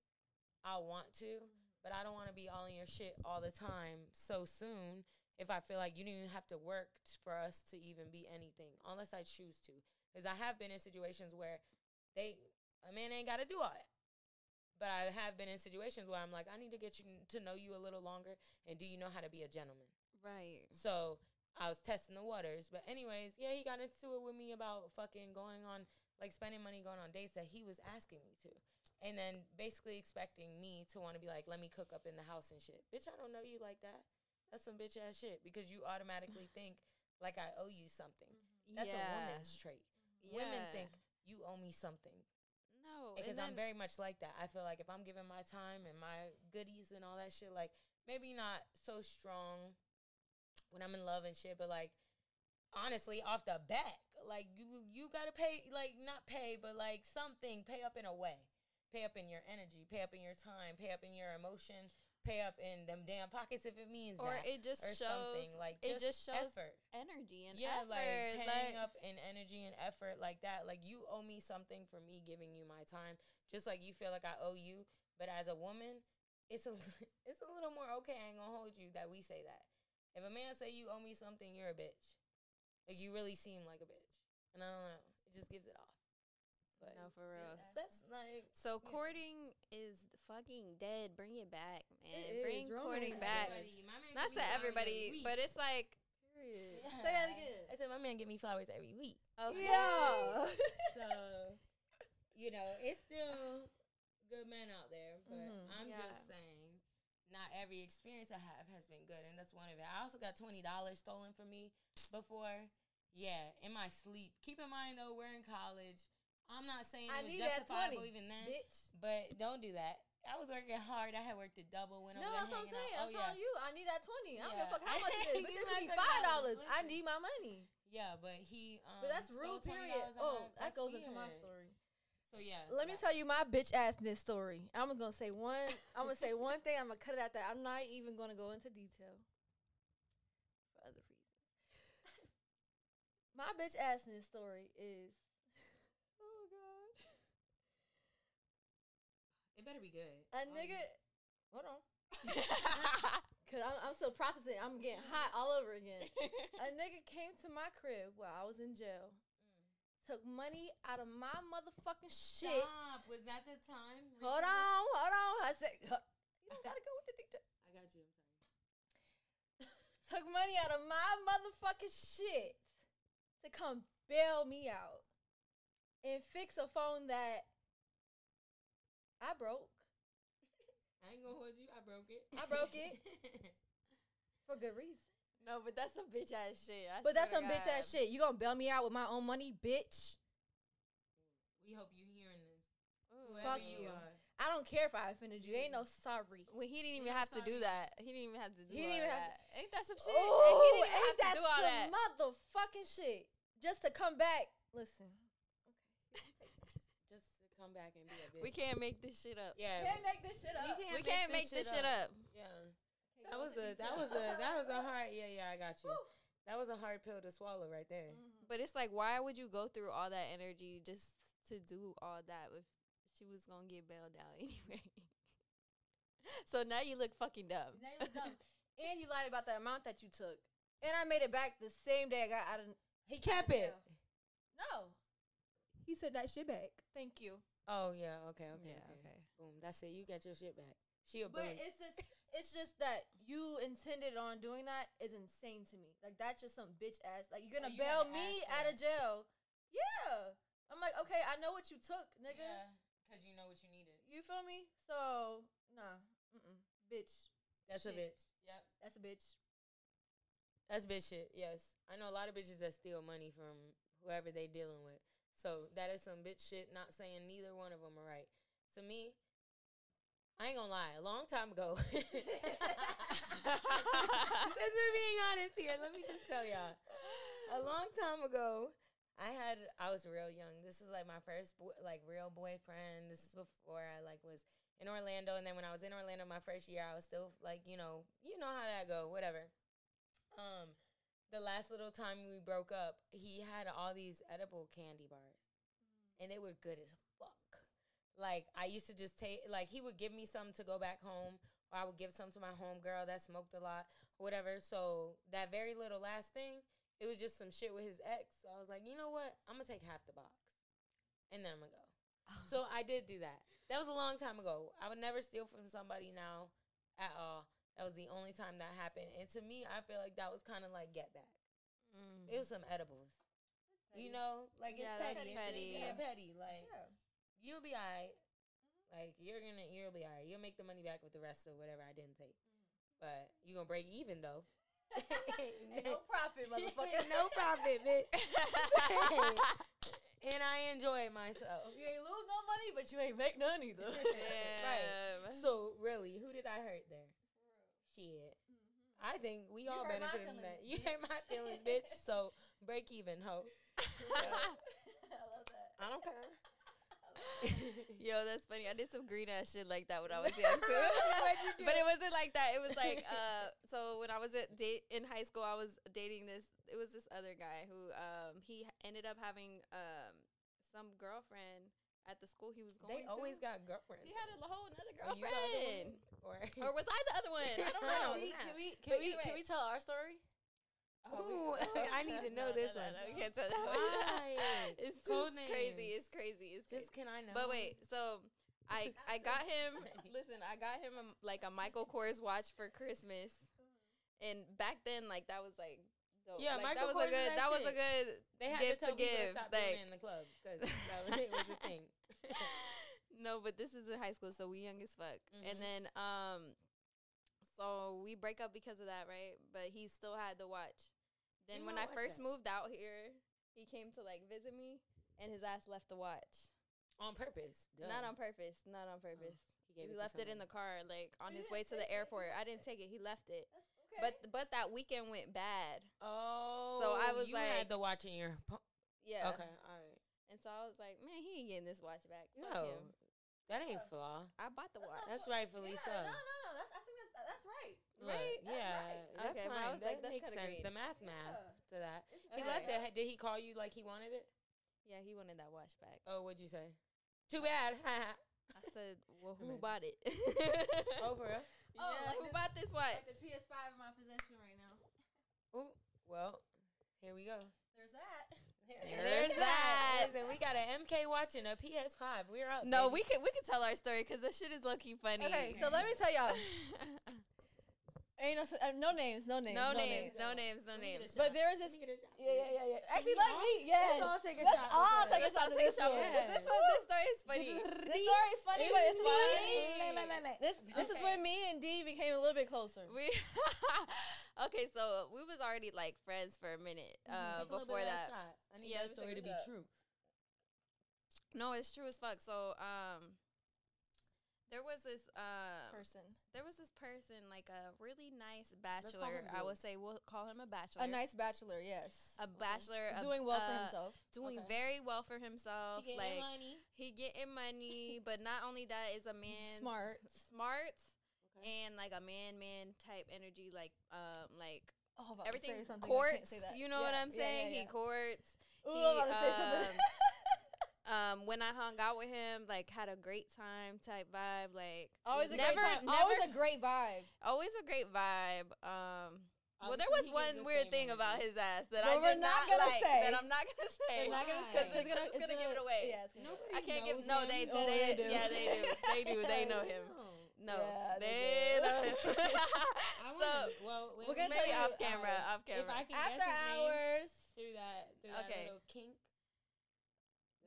I'll want to. But I don't want to be all in your shit all the time so soon if I feel like you didn't even have to work t- for us to even be anything, unless I choose to. Because I have been in situations where they a man ain't got to do all that. But I have been in situations where I'm like, I need to get you to know you a little longer, and do you know how to be a gentleman? Right. So I was testing the waters. But anyways, yeah, he got into it with me about fucking going on like spending money going on dates that he was asking me to. And then basically expecting me to want to be like, let me cook up in the house and shit. Bitch, I don't know you like that. That's some bitch ass shit because you automatically think like I owe you something. That's a woman's trait. Mm-hmm. Women think you owe me something no because and I'm very much like that. I feel like if I'm giving my time and my goodies and all that shit, like maybe not so strong when I'm in love and shit, but like honestly, off the back, like you you gotta pay, like not pay, but like something, pay up in a way, pay up in your energy, pay up in your time, pay up in your emotion, pay up in them damn pockets if it means or that. it just or shows something like it just shows effort energy and yeah, effort. like paying like, up in energy and effort like that. Like you owe me something for me giving you my time, just like you feel like I owe you. But as a woman, it's a it's a little more okay. I ain't gonna hold you that we say that. If a man say you owe me something, you're a bitch. Like you really seem like a bitch, and I don't know. It just gives it off. But No, for real. that's like So Yeah. courting is fucking dead. Bring it back, man. is. Bring Romance courting is back. everybody. My man Not to me flowers every everybody, but it's like Period. Yeah. Say that again. I said my man give me flowers every week. okay. Yeah. so you know it's still good men out there but Mhm. i'm Yeah. just saying not every experience i have has been good and that's one of it i also got $20 stolen from me before yeah in my sleep keep in mind though we're in college i'm not saying I it was that justifiable even then Bitch. but don't do that i was working hard i had worked a double when No, I was that's what I'm saying. out. I'm Oh, yeah. telling you, I need that twenty. I don't give a fuck how much it is. Bitch, it could be five $20. I need my money. yeah but he um, But that's rude. Period. Oh, that goes into my story. so yeah Let me tell you my bitch assness story. I'm gonna say one. I'm gonna say one thing. I'm gonna cut it out. that. I'm not even gonna go into detail for other reasons. my bitch assness story is. Oh god. It better be good A Oh, nigga. Hold on. Cause I'm, I'm still processing. I'm getting hot all over again. A nigga came to my crib while I was in jail. Mm. Took money out of my motherfucking shit. Stop. Was that the time? Hold on, hold on. I said, you don't gotta go with the detail. I got you. I'm sorry. Took money out of my motherfucking shit to come bail me out and fix a phone that I broke I ain't gonna hold you. I broke it. I broke it. for good reason. No, but that's some bitch ass shit. I But that's some to bitch ass shit. You gonna bail me out with my own money, bitch? we hope you hearing this. Mm. Ooh. Fuck you you. are. I don't care if I offended you. Ain't no sorry. Well, he didn't even not have to do that. He didn't even have to do He all didn't even have that. Ain't that some shit? Ooh, and he didn't even ain't have to that do all some that. motherfucking shit just to come back. Listen, Just to come back and be a bitch. We can't make this shit up. Yeah. can't make this shit up. We can't, We can't make this shit up. Yeah. That was a that was a that was a hard yeah yeah I got you. That was a hard pill to swallow right there. Mm-hmm. But it's like, why would you go through all that energy just to do all that if she was gonna get bailed out anyway? so now you look fucking dumb. Now you was dumb. and you lied about the amount that you took. And I made it back the same day I got out of. He kept it. No. He said that shit back. Thank you. Oh yeah okay okay Yeah, okay. okay. Boom. That's it. You got your shit back. She a But bully. it's just it's just that you intended on doing that is insane to me. Like that's just some bitch ass. Like you're Oh, gonna you bail me out of jail. Yeah. I'm like, okay, I know what you took, nigga. Yeah, because you know what you needed. You feel me? So nah, mm-mm. bitch. That's a bitch. Yep. That's a bitch. That's bitch shit. Yes, I know a lot of bitches that steal money from whoever they dealing with. So that is some bitch shit. Not saying neither one of them are right. To me, I ain't gonna lie. A long time ago, since we're being honest here, let me just tell y'all. A long time ago, I had I was real young. This is like my first boy, like real boyfriend. This is before I like was in Orlando, and then when I was in Orlando my first year, I was still like you know you know how that go, whatever. Um, the last little time we broke up, he had all these edible candy bars, mm. and they were good as fuck. Like I used to just take, like he would give me some to go back home, or I would give some to my home girl that smoked a lot, or whatever. So that very little last thing, it was just some shit with his ex. So I was like, you know what? I'm gonna take half the box, and then I'm gonna go. So I did do that. That was a long time ago. I would never steal from somebody now at all. That was the only time that happened. And to me, I feel like that was kind of like get back. Mm. It was some edibles. You know, like it's Yeah, that's petty. It's petty. Yeah, petty. Like Yeah. you'll be alright. Like you're gonna, you'll be alright. You'll make the money back with the rest of whatever I didn't take. But you gonna break even though. No profit, motherfucker. no profit, bitch. and I enjoy myself. You ain't lose no money, but you ain't make none either. Right. So really, who did I hurt there? Shit. I think we You all hurt benefit from that. You hurt my feelings, bitch. So break even, hoe. I love that. I don't care. Yo, that's funny. I did some green ass shit like that when I was young too. What'd you do? but it wasn't like that. It was like uh so when I was at date in high school I was dating this it was this other guy who um he ended up having um some girlfriend at the school he was going They always to. got girlfriends. he had a whole another Are you the other girlfriend. one? Or was I the other one? I don't know. Can we, can we, can we, can we tell our story? Oh, Ooh, I need to know No, this no, one. no, we can't tell that one. Why? it's just crazy. It's crazy. It's Just crazy. can I know? But wait, so I I got him. Listen, I got him a, like a Michael Kors watch for Christmas, and back then like that was like. Dope. Yeah, like, Michael that was Kors a good. that That was a shit. good. they had gift to to tell people to give, stop doing like- it in the club because that was, it was a thing. no, but this is in high school, so we young as fuck. Mhm. And then um, so we break up because of that, right? But he still had the watch. Then You when I first that. moved out here, he came to like visit me, and his ass left the watch. on purpose. Not on purpose. Not on purpose. He gave He to left it in the car, like on You his way to the take it? airport. I didn't take it. He left it. That's okay. But but that weekend went bad. Oh, So I was like, you had the watch in your. Po- Yeah. Okay, all right. And so I was like, man, he ain't getting this watch back. Fuck No, him. that ain't Yeah. flaw. I bought the watch. not That's so- rightfully yeah, so. No, no, no. That's I think that's uh, that's right. Look, right? That's yeah, right. that's Okay, fine. that like, that's makes sense. green. The math, math Yeah. to that. It's He Okay. left it. Did he call you like he wanted it? Yeah, he wanted that watch back. Oh, what'd you say? Too bad. I said, well, who bought it? Oh, oh, yeah, like who the- bought this watch? Like the PS5 in my possession right now. Ooh, well, here we go. There's that. There's that. Listen, we got an MK watching a PS5. We're up. No, baby. we can we can tell our story because this shit is low key funny. Okay, so let me tell y'all. Ain't no, uh, no names, no names, no, names, no names, no Let me get a names. But there was this. Let me get a shot. Yeah, yeah, yeah, yeah. Actually, we let all- me. Yes. Let's all take a Let's shot. all Let's take a shot. take a shot. Yeah. This one, this story is funny. This story is funny, but it's funny. funny. This this is when me and D became a little bit closer. We okay, so we was already like friends for a minute uh, Take a little before bit of that. shot. I need Yeah, that story to be shot. true. No, it's true as fuck. So um, there was this um, Person. there was this person like a really nice bachelor. I would say we'll call him a bachelor. A nice bachelor, yes. a bachelor He's a- doing well for uh, himself. Doing Okay. very well for himself. He getting like money. he getting money, but not only that is a man smart. smart, Okay. and like a man man type energy, like um like Oh, I'm about to everything say something, I can't courts. say that. You know what I'm yeah, saying? yeah, He courts. Ooh, he, I'm about to say something. Um, when I hung out with him, like had a great time type vibe. Like Always a never, great time. Never, Always a great vibe. always a great vibe. Um, well, there was one the weird thing about his ass that But I we're did not not, gonna like. say. That I'm not gonna say. We're not gonna Why? because it's gonna, it's gonna give it away. Yeah, it's gonna Nobody I can't give. knows No, they, Oh, they, they do. yeah, they do, they do, they know him. No, Yeah, they they, do. know him. So well, We're gonna maybe tell you, off camera, uh, off camera. If I can After guess his name hours. through that, through Okay. that little kink.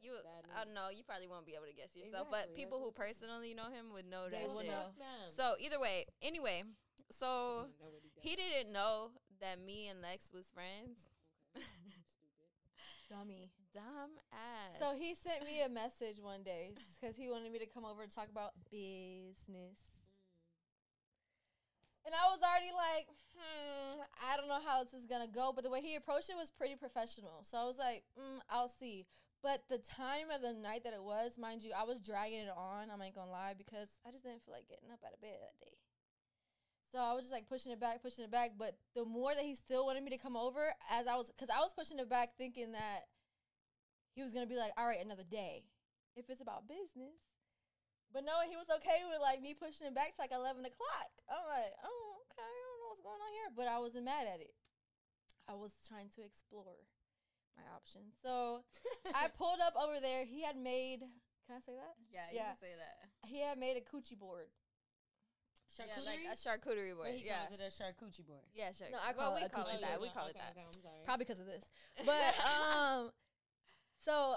You, bad I news. don't know. You probably won't be able to guess yourself, but people that's who what I'm saying. personally know him would know They that will shit. know. So either way, anyway, so he didn't know that me and Lex was friends. Dummy. Dumb ass. So he sent me a message one day because he wanted me to come over and talk about business. And I was already like, hmm, I don't know how this is gonna go. But the way he approached it was pretty professional. So I was like, mm, I'll see. But the time of the night that it was, mind you, I was dragging it on. I ain't gonna lie because I just didn't feel like getting up out of bed that day. So I was just like pushing it back, pushing it back. But the more that he still wanted me to come over, as I was, because I was pushing it back, thinking that he was gonna be like, all right, another day, if it's about business. But no, he was okay with like me pushing it back to like eleven o'clock. I'm like, oh, okay, I don't know what's going on here, but I wasn't mad at it. I was trying to explore my options. So I pulled up over there. He had made. Can I say that? yeah, you yeah. can say that. He had made a coochie board. Yeah, like a charcuterie board. But he Yeah, calls it a charcuterie board. yeah, sure. No, I well, call we it a call coochie it that. board. We call it that. Okay, I'm sorry. Probably because of this. But um, so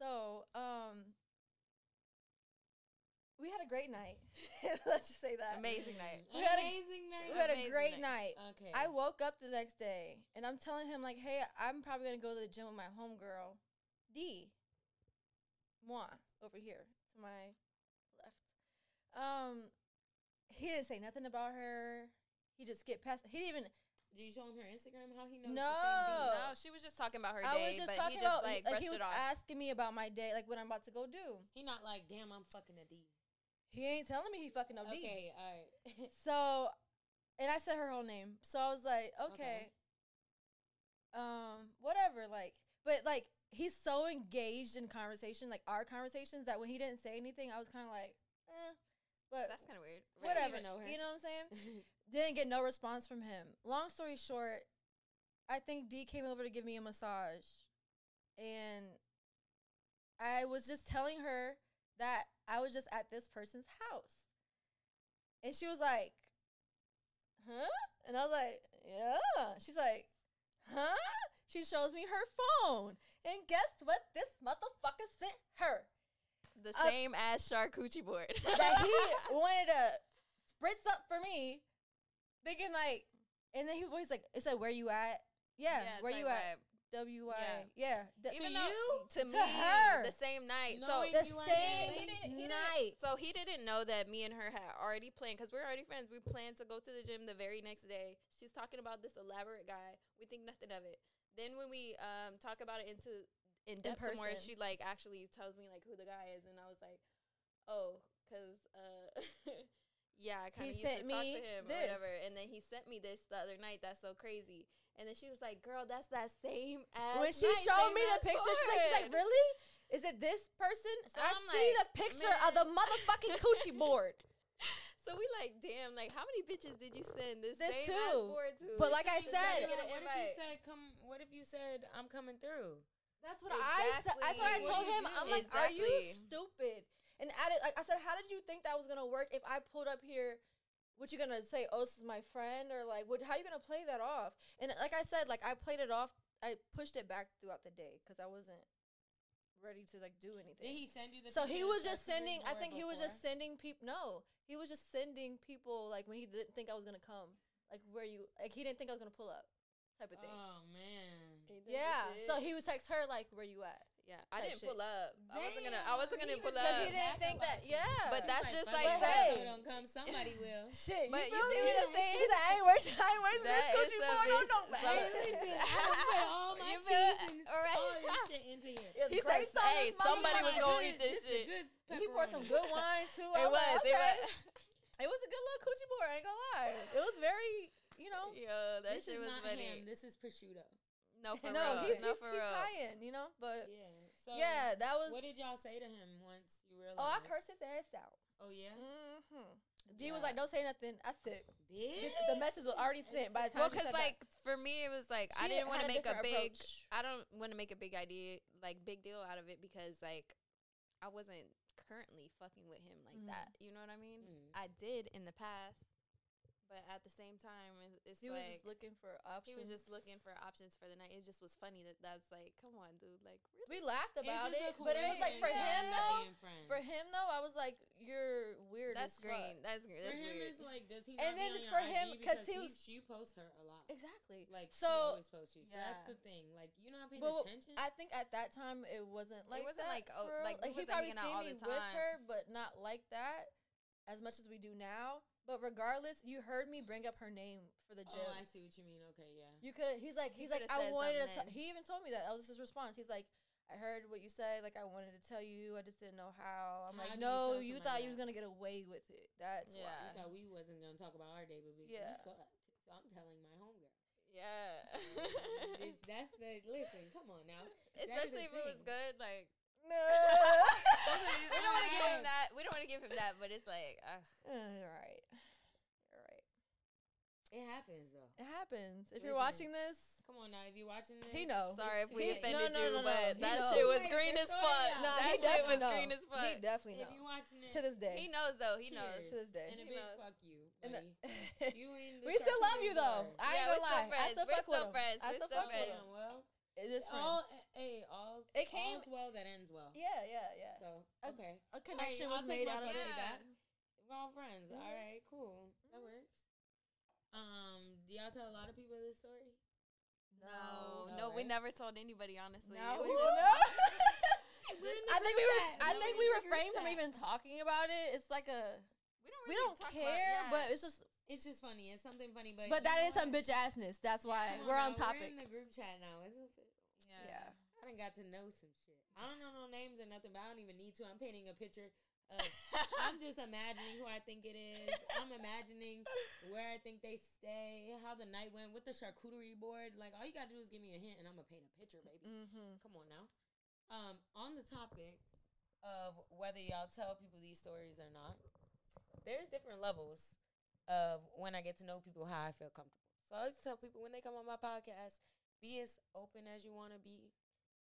so um, we had a great night. Let's just say that. Amazing night. We had a- amazing night. We had a great night. night. Okay. I woke up the next day and I'm telling him like, "Hey, I'm probably gonna go to the gym with my homegirl, D. Moi over here to my left." Um, he didn't say nothing about her. He just skipped past. He didn't even. Did you show him her Instagram? How he knows? No. The No, she was just talking about her I day, was just but talking he just about like like he was it off. asking me about my day, like what I'm about to go do. He not like, damn, I'm fucking a D. He ain't telling me he fucking no D. Okay, all right. So, and I said her whole name. So I was like, Okay. okay, um, whatever. Like, but like he's so engaged in conversation, like our conversations, that when he didn't say anything, I was kind of like, eh. But That's kind of weird. Right. whatever. know. You know what I'm saying? Didn't get no response from him. Long story short, I think D came over to give me a massage, and I was just telling her that I was just at this person's house, and she was like, "Huh?" And I was like, "Yeah." She's like, "Huh?" She shows me her phone, and guess what? This motherfucker sent her The Uh, same as charcuterie board. that he wanted to spritz up for me, thinking like, and then he was like, "It said where you at? Yeah, it's where like you at? Vibe. W I yeah. D- Even To though you? to, To me, her. the same night. so the same he didn't, he night. Didn't, so he didn't know that me and her had already planned because we're already friends. We planned to go to the gym the very next day. She's talking about this elaborate guy. We think nothing of it. Then when we um talk about it into in depth some more, person. she like actually tells me like who the guy is, and I was like, oh, cause uh. Yeah, I kind of used to talk to him this. or whatever, and then he sent me this the other night. That's so crazy. And then she was like, "Girl, that's that same as." when she night, showed me the picture, she's like, she's like, really? Is it this person? So I I'm see like, the picture of the motherfucking coochie board. So we like, damn, like how many bitches did you send this, This same too. ass board to? But like I said- to get what if you said come? What if you said I'm coming through? That's what I said. That's what I told What him. I'm like, are you stupid? And added, like I said, how did you think that was gonna work if I pulled up here? What you gonna say? Oh, this is my friend, or like, what? How you gonna play that off? And like I said, like I played it off. I pushed it back throughout the day because I wasn't ready to like do anything. Did he send you the? so he was just sending. I board think he was just sending people. No, he was just sending people like when he didn't think I was gonna come. Like where you? Like he didn't think I was gonna pull up, type of thing. Oh man. Yeah. So he would text her like, "Where you at?" Yeah, I didn't shit. pull up. I wasn't gonna. I wasn't gonna pull up. Because he didn't think that. Yeah. But that's just fuck like it, saying- so don't come. Somebody will. Shit, But you, you see me? what I'm saying? He's like, I ain't wearing, I ain't wearing this is Gucci the boy, no, bitch- no, so- I put all my cheese and all this shit into here. He said, "Hey, somebody was gonna eat this shit." He poured some good wine too. It was. It was. It was a good little coochie boy. I ain't gonna lie. It was very, you know. Yo, that This shit is was not funny. him. This is prosciutto. No, for no, real. he's, no, he's, for he's real. high-end, you know. But Yeah. So yeah, that was. What did y'all say to him once you realized? Oh, I cursed his ass out. Oh yeah. Mm-hmm. D was like, "Don't say nothing." I said, Bitch. Bitch, "The message was already sent by the time." Well, cause said that. like for me, it was like I didn't want to make a different big. approach. I don't want to make a big idea, like big deal out of it, because like I wasn't currently fucking with him like Mhm. that. You know what I mean? Mm. I did in the past, but at the same time, it, it's He was just looking for options. he was just looking for options for the night. It just was funny that that's like, come on, dude, like really. We laughed about just a it, but it was like for coincidence him though. For him though, I was like, "You're weird." That's as green. fuck. That's green. For him, weird. it's like, does he? And not be then on your for IG him, 'cause he was- she posts her a lot. Exactly. Like she so, always posts you. So that's the thing. Like you're not paying But attention. I think at that time it wasn't like it wasn't that like, oh, for real. like, he probably hanging seen me with her, but not like that as much as we do now. But regardless, you heard me bring up her name for the oh, gym. oh, I see what you mean. Okay, yeah. You could. He's like. He He's like. I wanted to. T-. He even told me that. That was his response. He's like. I heard what you said. Like I wanted to tell you. I just didn't know how. I'm How like, you no, you somebody thought you was gonna get away with it. That's Yeah. We why. thought we wasn't gonna talk about our day, but bitch, Yeah. we fucked. So I'm telling my homegirl. yeah. bitch, that's the listen. Come on now. Especially if it was good, like No. we don't want to give him that. We don't want to give him that, but it's like, ugh. Uh, right. You're right. It happens though. It happens. If you're Listen. watching this, Come on now, if you're watching this, he knows. sorry if we He- offended no, no, you, no, no, but that knows. shit was Wait, green as fuck. out. Nah, that he shit definitely was know. green as fuck. He definitely knows. if you're watching it, To this day. He knows though. He knows. To this day. And a He big knows. fuck you, buddy. you ain't we still love you though. I ain't we're gonna still lie. I friends. still We're fuck still with him. friends. We're still still fuck with friends. It is friends. all hey, all It came- all's well that ends well. yeah, yeah, yeah. So okay, A connection I'll was made out of. Yeah. back. we're all friends. Mhm. All right, cool. That Mhm. works. Um, do y'all tell a lot of people this story? No, No, no, we right? never told anybody. Honestly, No, just. not. I think we were. I No, think in we refrained from even talking about it. It's like a We don't. we don't talk care, about, yeah. but it's just. It's just funny. It's something funny, but But that is some bitch assness. That's why Come we're now, on topic. We're in the group chat now. It's official. yeah. Yeah. I done got to know some shit. I don't know no names or nothing, but I don't even need to. I'm painting a picture of. I'm just imagining who I think it is. I'm imagining where I think they stay, how the night went with the charcuterie board. Like all you gotta do is give me a hint, and I'm gonna paint a picture, baby. Mm-hmm. Come on now. Um, on the topic of whether y'all tell people these stories or not, there's different levels of when I get to know people how I feel comfortable. So I always tell people when they come on my podcast, be as open as you want to be.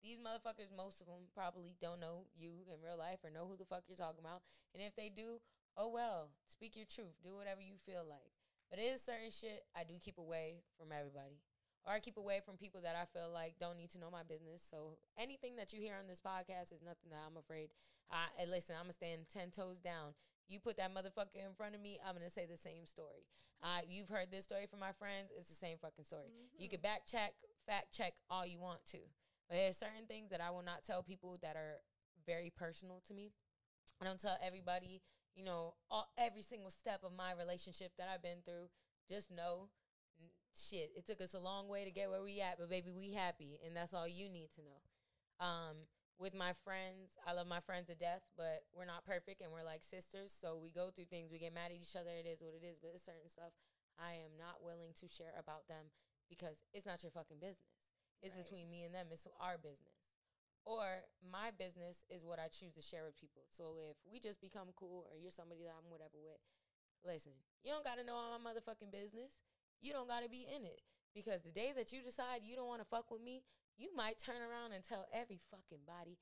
These motherfuckers, most of them probably don't know you in real life or know who the fuck you're talking about. And if they do, oh well, speak your truth. Do whatever you feel like. But it is certain shit I do keep away from everybody. Or I keep away from people that I feel like don't need to know my business. So anything that you hear on this podcast is nothing that I'm afraid. I listen, I'm gonna stand ten toes down. You put that motherfucker in front of me, I'm gonna say the same story. Uh, you've heard this story from my friends. It's the same fucking story. You can back check, fact check all you want to, but there's certain things that I will not tell people that are very personal to me. I don't tell everybody, you know, all, every single step of my relationship that I've been through. Just know, shit, it took us a long way to get where we at, but baby, we happy, and that's all you need to know. Um, with my friends, I love my friends to death, but we're not perfect, and we're like sisters, so we go through things. We get mad at each other. It is what it is, but it's certain stuff I am not willing to share about them because it's not your fucking business. It's Right. between me and them. It's our business. Or my business is what I choose to share with people. So if we just become cool or you're somebody that I'm whatever with, listen, you don't got to know all my motherfucking business. You don't got to be in it. Because the day that you decide you don't want to fuck with me, you might turn around and tell every fucking body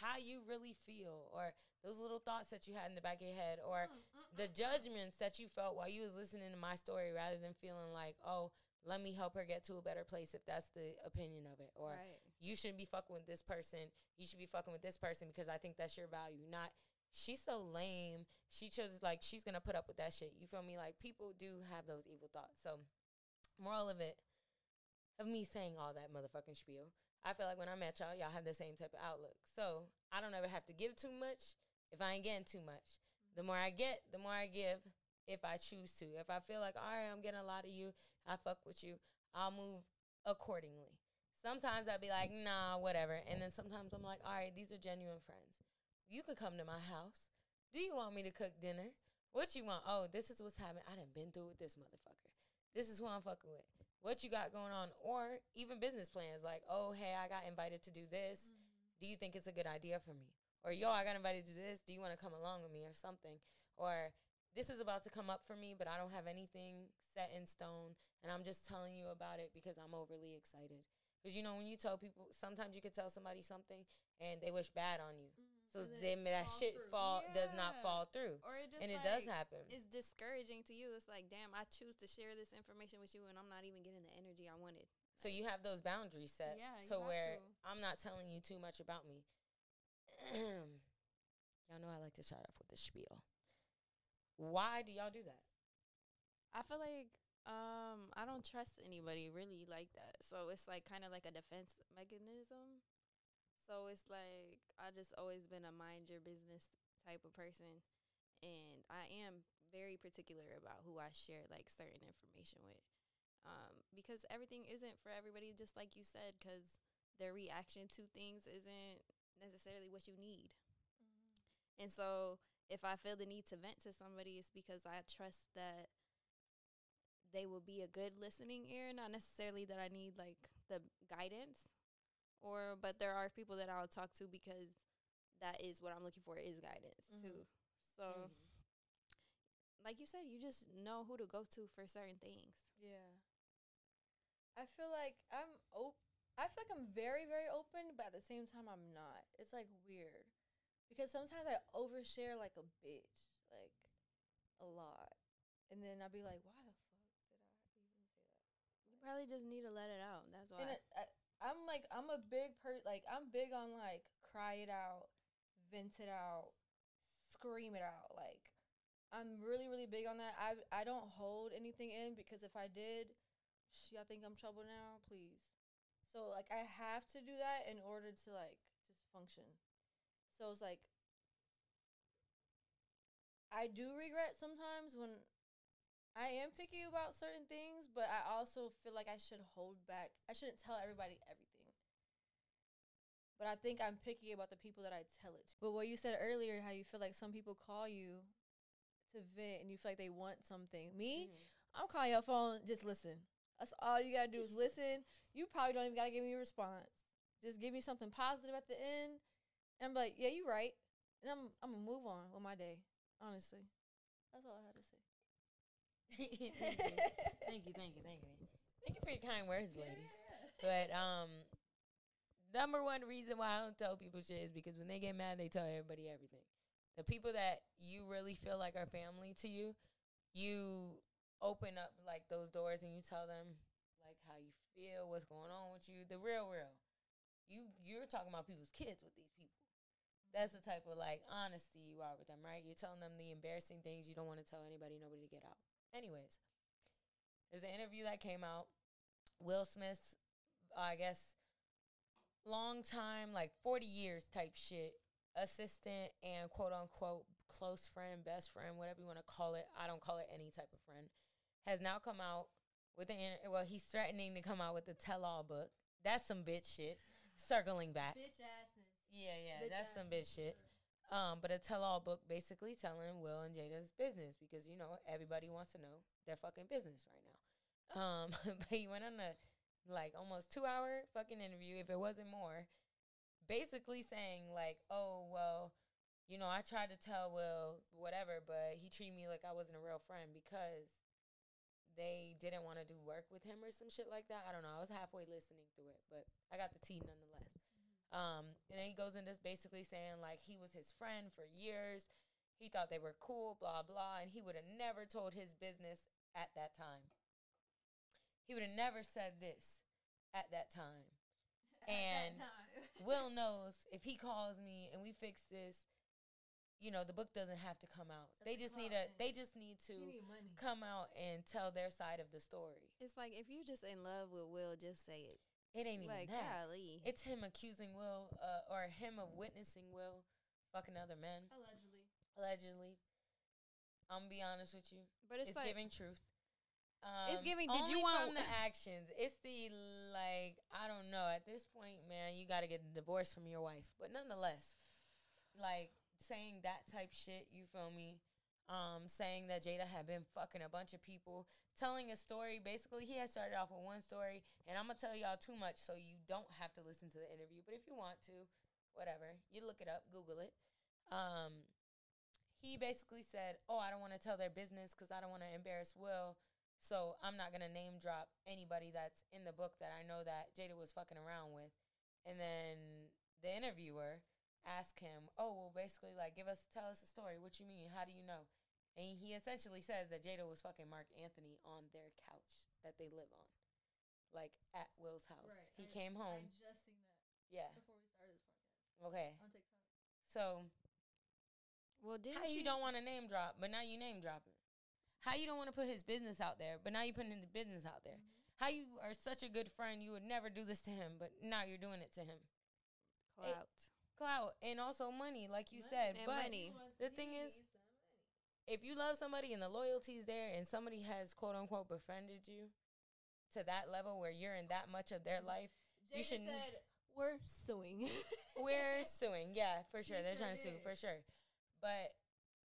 how you really feel or those little thoughts that you had in the back of your head or mm, mm, the mm, judgments that you felt while you was listening to my story rather than feeling like, oh, let me help her get to a better place if that's the opinion of it. Or right. you shouldn't be fucking with this person. You should be fucking with this person because I think that's your value. Not she's so lame. She chose like she's gonna put up with that shit. You feel me? Like people do have those evil thoughts. So moral of it, of me saying all that motherfucking spiel, I feel like when I met y'all, y'all have the same type of outlook. So I don't ever have to give too much if I ain't getting too much. The more I get, the more I give if I choose to. If I feel like, all right, I'm getting a lot of you, I fuck with you, I'll move accordingly. Sometimes I'd be like, nah, whatever. And then sometimes I'm like, all right, these are genuine friends. You could come to my house. Do you want me to cook dinner? What you want? Oh, this is what's happening. I done been through with this motherfucker. This is who I'm fucking with. What you got going on? Or even business plans like, oh, hey, I got invited to do this. Mm-hmm. Do you think it's a good idea for me? Or, yo, I got invited to do this. Do you want to come along with me or something? Or, this is about to come up for me, but I don't have anything set in stone. And I'm just telling you about it because I'm overly excited. Because, you know, when you tell people, sometimes you could tell somebody something and they wish bad on you. Mm-hmm. So And then that shit through. fall does not fall through, Or it just and it does happen. It's discouraging to you. It's like, damn, I choose to share this information with you, and I'm not even getting the energy I wanted. So you have those boundaries set. Yeah, so where to. I'm not telling you too much about me. y'all know I like to start off with the spiel. Why do y'all do that? I feel like um I don't trust anybody really like that. So it's like kind of like a defense mechanism. So it's like I just always been a mind your business type of person and I am very particular about who I share like certain information with. Um because everything isn't for everybody just like you said cuz their reaction to things isn't necessarily what you need. And so if I feel the need to vent to somebody, it's because I trust that they will be a good listening ear, not necessarily that I need like the guidance or but there are people that I'll talk to because that is what I'm looking for is guidance Mhm. too. So like you said, you just know who to go to for certain things. Yeah. I feel like I'm op- I feel like I'm very very open, but at the same time I'm not. It's like weird because sometimes I overshare like a bitch, like a lot, and then I'll be like, why the fuck did I even say that? You probably just need to let it out. That's why. It, I, I'm like, I'm a big per, like, I'm big on like cry it out, vent it out, scream it out. Like, I'm really, really big on that. I, I don't hold anything in because if I did, sh- y'all think I'm trouble now, please. So like, I have to do that in order to like just function. So it's like, I do regret sometimes when I am picky about certain things, but I also feel like I should hold back. I shouldn't tell everybody everything. But I think I'm picky about the people that I tell it to. But what you said earlier, how you feel like some people call you to vent and you feel like they want something. Me, Mhm. I'm calling your phone, just listen. That's all you gotta do is Just listen. You probably don't even gotta give me a response. Just give me something positive at the end. And I'm like, yeah, you right. And I'm I'm gonna move on with my day. Honestly. That's all I had to say. thank you, thank you, thank you, thank you, thank you for your kind words, ladies. But um, number one reason why I don't tell people shit is because when they get mad, they tell everybody everything. The people that you really feel like are family to you, you open up like those doors and you tell them like how you feel, what's going on with you, the real, real. You you're talking about people's kids with these people. That's the type of like honesty you are with them, right? You're telling them the embarrassing things you don't want to tell anybody, nobody to get out. Anyways, there's an interview that came out. Will Smith's, I guess, long time, like 40 years type shit, assistant and quote unquote close friend, best friend, whatever you want to call it. I don't call it any type of friend. Has now come out with an, inter- well, he's threatening to come out with a tell all book. That's some bitch shit. Circling back. Bitch assness. Yeah, yeah, Bitch that's some bitch shit. Um, but a tell-all book basically telling Will and Jada's business because you know everybody wants to know their fucking business right now. Um, but he went on a like almost two-hour fucking interview, if it wasn't more, basically saying like, "Oh well, you know, I tried to tell Will whatever, but he treated me like I wasn't a real friend because they didn't want to do work with him or some shit like that. I don't know. I was halfway listening through it, but I got the tea nonetheless. Um, and then he goes into this basically saying like he was his friend for years. He thought they were cool, blah blah, and he would have never told his business at that time. He would have never said this at that time. And Will knows if he calls me and we fix this, you know, the book doesn't have to come out. they just need a they just need to need come out and tell their side of the story. It's like if you're just in love with Will, just say it. It ain't even Like that. golly. It's him accusing Will, uh, or him of witnessing Will fucking other men, Allegedly. allegedly. I'm gonna be honest with you. but It's, it's, like giving truth. Um, giving, did you want- from the actions? It's the like I don't know. At this point, man, you got to get a divorce from your wife. But nonetheless, like saying that type shit. You feel me? Um, saying that Jada had been fucking a bunch of people, telling a story. Basically, he had started off with one story, and I'm gonna tell y'all too much, so you don't have to listen to the interview. But if you want to, whatever, you look it up, Google it. Um, he basically said, "Oh, I don't want to tell their business because I don't want to embarrass Will." So I'm not gonna name drop anybody that's in the book that I know that Jada was fucking around with. And then the interviewer ask him, "Oh, well, basically, like, give us, tell us a story. What you mean? How do you know?" And he essentially says that Jada was fucking Mark Anthony on their couch that they live on, like at Will's house. he came home. I just seen that yeah. before we started this podcast Okay. on TikTok. So Well, didn't how you she don't want to name drop, but now you name dropping? How you don't want to put his business out there, but now you putting the business out there? Mm-hmm. How you are such a good friend, you would never do this to him, but now you're doing it to him. clout Clout and also money, like you said. And but money. the thing is, if you love somebody and the loyalty's there, and somebody has quote unquote befriended you to that level where you're in that much of their mm-hmm. life, you should. said we're suing. We're suing, yeah, for sure. They're sure trying to sue for sure. But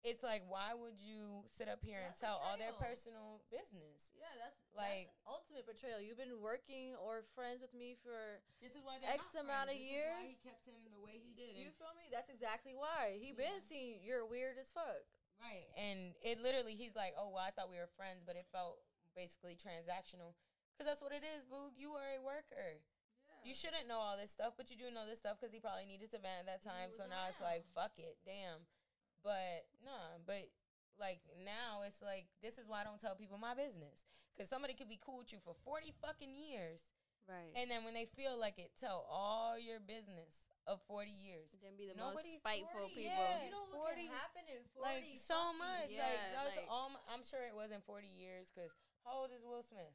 it's like, why would you sit up here and That's tell all their personal business? yeah, that's Like- like ultimate betrayal. You've been working or friends with me for This is why X amount of This is why he years. kept him the way he did. you And, feel me? That's exactly why he been Yeah. seeing you're weird as fuck. right, and it literally, he's like, oh well, I thought we were friends, but it felt basically transactional. Cause that's what it is, boo. You are a worker. Yeah. You shouldn't know all this stuff, but you do know this stuff because he probably needed to vent at that time. So now it's like, fuck it, damn. But nah, but like now it's like this is why I don't tell people my business because somebody could be cool with you for forty fucking years, right and then when they feel like it, tell all your business of forty years. then be the Nobody's most spiteful 40, people yeah. You know what 40 can happen in 40 Like so much, years? like that was like- all. My, I'm sure it wasn't forty years because how old is Will Smith?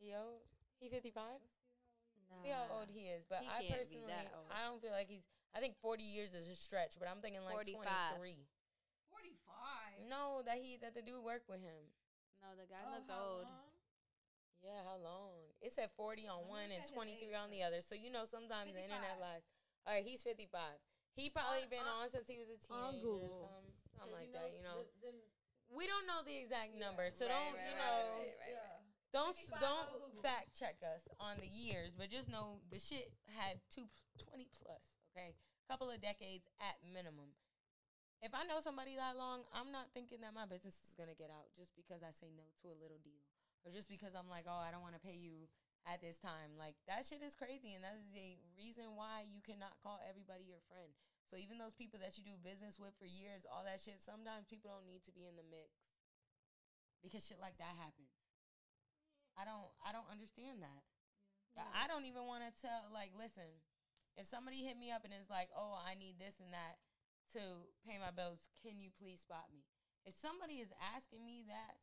He old. He fifty five. See how old he is, but He I personally. I don't feel like he's. I think forty years is a stretch, but I'm thinking like 45. twenty three. 45. No, that he that the dude worked with him. no the guy Oh, looked how old long? Yeah, how long? It said forty on Let one and twenty three age on the other. So you know sometimes the internet lies. All right, he's fifty five. He probably On- been on- on since he was a on teenager, Google. some, 'Cause something like that. You know, the- them- we don't know the exact Yeah. number, so Right, don't right, you right, know. right, right. yeah. Don't don't fact check us on the years, but just know the shit had two, 20 plus, okay? Couple of decades at minimum. If I know somebody that long, I'm not thinking that my business is gonna get out just because I say no to a little deal, or just because I'm like, oh, I don't want to pay you at this time. Like that shit is crazy, and that is a reason why you cannot call everybody your friend. So even those people that you do business with for years, all that shit, sometimes people don't need to be in the mix because shit like that happens. I don't I don't understand that. I- I don't even want to tell like listen, if somebody hit me up and is like, "Oh, I need this and that to pay my bills, can you please spot me?" If somebody is asking me that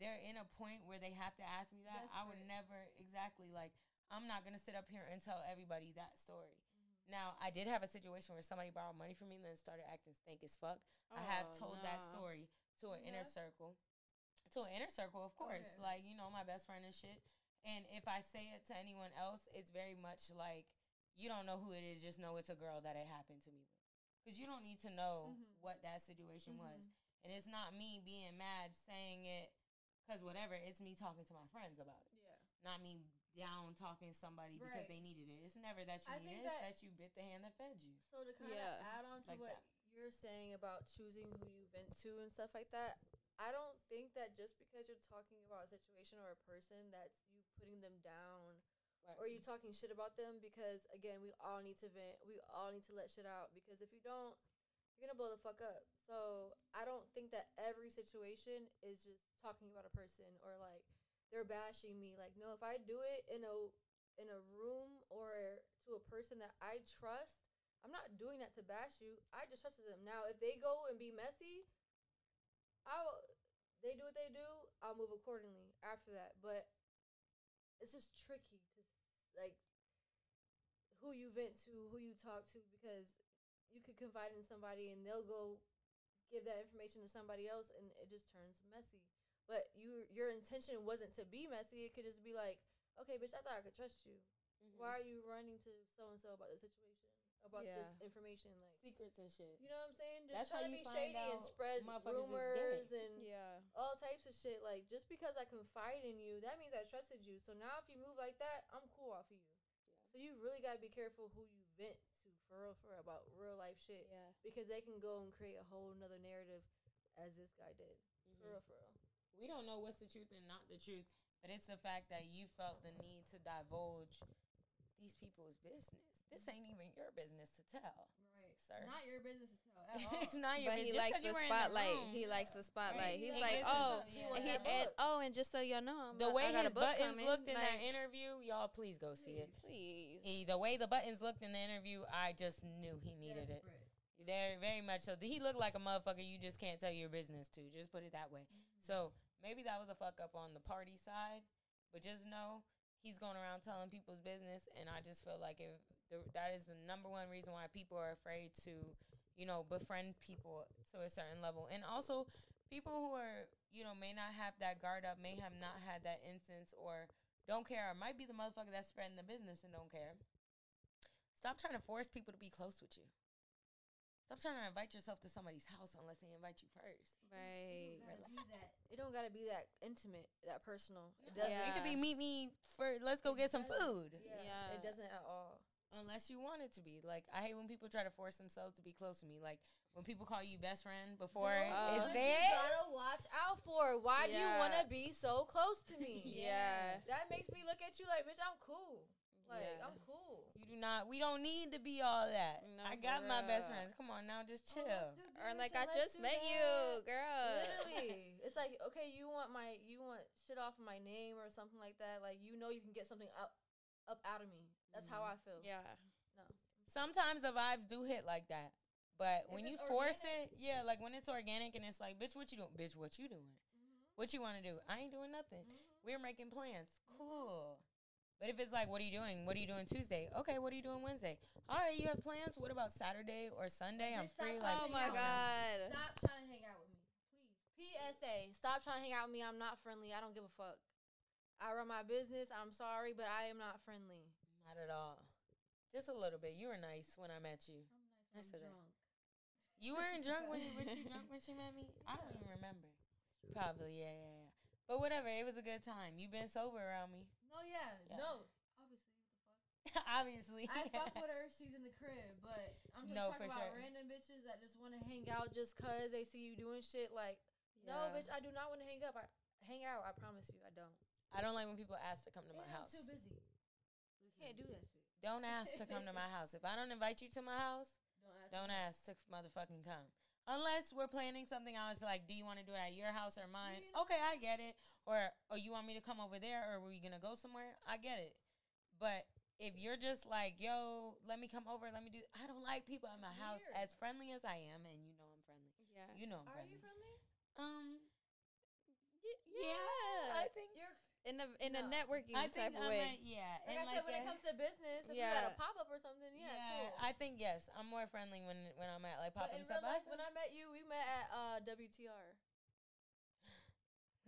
they're in a point where they have to ask me that, That's I would right. never exactly like I'm not going to sit up here and tell everybody that story. Mm-hmm. Now, I did have a situation where somebody borrowed money from me and then started acting stank as fuck. I have Oh, told that story to an inner circle. To an inner circle, of course. Okay. Like, you know, my best friend and shit. And if I say it to anyone else, it's very much like, you don't know who it is, just know it's a girl that it happened to me with. Because you don't need to know Mhm. what that situation was. Mhm. And it's not me being mad saying it because whatever, it's me talking to my friends about it. Yeah. Not me down talking to somebody because they needed it. It's never that you I need it, it's that- that you bit the hand that fed you. So to kind of Yeah. add on to Like what that. you're saying about choosing who you vent to and stuff like that, I don't think that just because you're talking about a situation or a person that's you putting them down Right. or you talking shit about them? Because again we all need to vent. We all need to let shit out. Because if you don't you're gonna blow the fuck up. So i don't think that every situation is just talking about a person or like they're bashing me. Like no if i do it in a in a room or to a person that i trust i'm not doing that to bash you. I just trusted them. Now if they go and be messy i'll they do what they do i'll move accordingly after that. But it's just tricky to like who you vent to, who you talk to, because you could confide in somebody and they'll go give that information to somebody else, and it just turns messy. But you, your intention wasn't to be messy. It could just be like, okay, bitch, I thought I could trust you. Mhm. Why are you running to so and so about this situation, about Yeah. this information? Like, secrets and shit? you know what I'm saying? Just That's how to you be find shady and out spread motherfuckers is rumors and Yeah. all types of shit. Like just because I confide in you, that means I trusted you. So now if you move like that, I'm cool off of you. So you really gotta be careful who you vent to for real, for real, about real life shit Yeah. because they can go and create a whole nother narrative, as this guy did. For Mhm. real, for real. We don't know what's the truth and not the truth, but it's the fact that you felt the need to divulge these people's business. This ain't even your business to tell, Right. sir. Not your business to tell at all. it's not your But business. he Just likes 'cause you the spotlight. room. He likes the spotlight. Right. He's oh, He like, oh, he and, he, and oh, and just so y'all know, I'm the a- way I got his a book buttons coming. looked in that interview, y'all please go see it. Please. He, the way the buttons looked in the interview, I just knew he needed it. Very, very much so. He looked like a motherfucker you just can't tell your business to. Just put it that way. Mm-hmm. So maybe that was a fuck up on the party side, but just know he's going around telling people's business, and I just feel like if the, that is the number one reason why people are afraid to, you know, befriend people to a certain level, and also people who are, you know, may not have that guard up, may have not had that instance, or don't care, or might be the motherfucker that's spreading the business and don't care. Stop trying to force people to be close with you. Stop trying to invite yourself to somebody's house unless they invite you first. Right. It don't gotta be that intimate, that personal. It doesn't. It could be meet me for let's go get some food. Yeah, Yeah. It doesn't at all. Unless you want it to be. Like I hate when people try to force themselves to be close to me. Like when people call you best friend before Oh. it's What there. You gotta watch out for. Why do you want to be so close to me? Yeah. That makes me look at you like, bitch, I'm cool. Like, Yeah. I'm cool. You do not we don't need to be all that. No, I got my best friends. Come on now, just Oh, chill. let's Or like, I just met that. you, girl. Literally, it's like okay, you want my, you want shit off of my name or something like that. Like you know, you can get something up, up out of me. That's how I feel. Yeah. No. Sometimes the vibes do hit like that. But If when you it's force it, yeah, like when it's organic and it's like, bitch, what you doing? Bitch, what you doing? Mm-hmm. What you want to do? I ain't doing nothing. We're making plans. Cool. But if it's like, what are you doing? What are you doing Tuesday? Okay, what are you doing Wednesday? All right, you have plans. What about Saturday or Sunday? I'm free. Like, Oh my god. Stop trying to hang out with me, please. PSA: Stop trying to hang out with me. I'm not friendly. I don't give a fuck. I run my business. I'm sorry, but I am not friendly. not at all. Just a little bit. You were nice when I met you. I said that. You weren't drunk when was she drunk when she met me? I don't even remember. Probably, yeah, yeah, yeah. But whatever, it was a good time. You've been sober around me. No, yeah, Yeah. no. Obviously, what the fuck? Obviously. I fuck with her. She's in the crib, but I'm just No, talking about sure. random bitches that just want to hang out just cause they see you doing shit. Like, no, bitch, I do not want to hang up. I hang out. I promise you, I don't. I don't like when people ask to come to my And I'm house. too busy. Can't do that shit. Don't ask to come to my house. If I don't invite you to my house, Don't ask. don't ask to motherfucking come. Unless we're planning something, I was like, do you want to do it at your house or mine? Yeah. Okay, I get it. Or, or you want me to come over there or were you going to go somewhere? I get it. But if you're just like, yo, let me come over, let me do, I don't like people at my house weird. as friendly as I am, and you know I'm friendly. Yeah. You know I'm Are friendly. you friendly? Um, Y- yeah, I think You're in a in a networking I type think of I'm way. a- yeah. like and I said, when a- it comes to business, if you got Yeah. a pop up or something, yeah, cool. I think yes, I'm more friendly when when I'm at like pop but up stuff. real life, when I met you, we met at uh, WTR.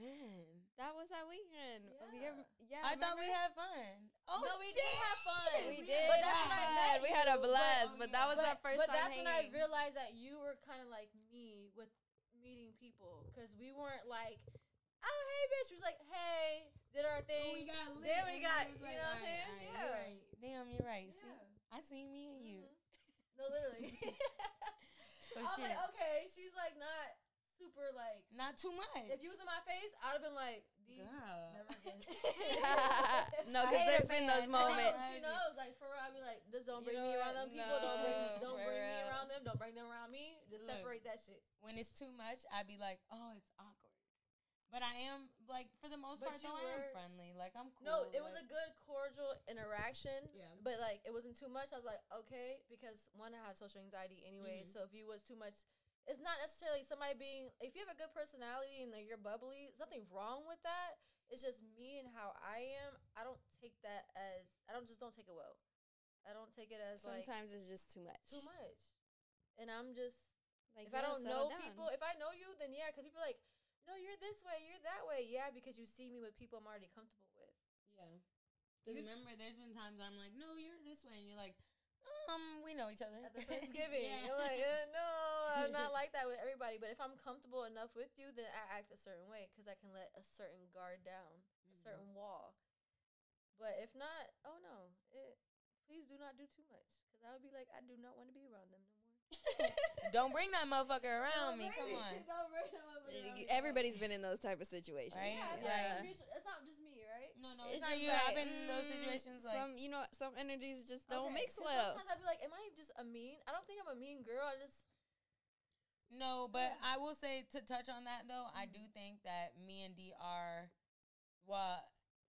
Man, That was our weekend. We Yeah. have- yeah. I thought we had fun. Oh no, we shit. did have fun. We did. But that's when I met fun. We had a you, but- blast, Oh, but, that was but, our first but time that's when I realized that you were kind of like me with meeting people because we weren't like, oh hey bitch, we was like hey, did our thing. we got lit. Then we got, you like, know what I'm saying? alright, Yeah. You're right. Damn, you're right. See, Yeah. I see me and you. Mhm. No, literally. So I was shit. like, okay, she's like not super like. Not too much. If you was in my face, I'd have been like, D, girl. never again. no, because there's been those No, moments. she knows. Like for real, I'd be like, just don't You bring know me around them people. don't bring, don't bring me around them. Don't bring them around me. Just Look. separate that shit. when it's too much, I'd be like, oh, it's awkward. But I am like, for the most But part, you though, I am were- friendly. Like I'm cool. No, it was a good cordial interaction. Yeah. But like it wasn't too much. I was like, okay, because one, I have social anxiety anyway. Mhm. So if you was too much, it's not necessarily somebody being. If you have a good personality and like you're bubbly, there's nothing wrong with that. It's just me and how I am. I don't take that as. I don't just don't take it well. I don't take it as like Sometimes it's just too much. too much. And I'm just Like, if I don't know down. people, if I know you, then yeah, because people are like, no, you're this way, you're that way, yeah, because you see me with people I'm already comfortable with. Yeah. Because You s- remember, there's been times I'm like, no, you're this way. And you're like, um, we know each other. At the Thanksgiving, Yeah. I'm like, uh, no, I'm not like that with everybody. But if I'm comfortable enough with you, then I act a certain way because I can let a certain guard down, a Mhm. certain wall. But if not, oh no, it, please do not do too much because I would be like, I do not want to be around them no more. Don't bring that motherfucker around me. Come on. Don't bring them over. Everybody's been in those type of situations. Right? Yeah, it's, Yeah. Not, it's not just me, right? No, no, It's it's, not you. like, I've been in those mm, situations. Like, some, you know, some energies just don't mix well. Sometimes I'd be like, am I just a mean? I don't think I'm a mean girl. I just No, but I will say to touch on that though, I do think that me and D are well,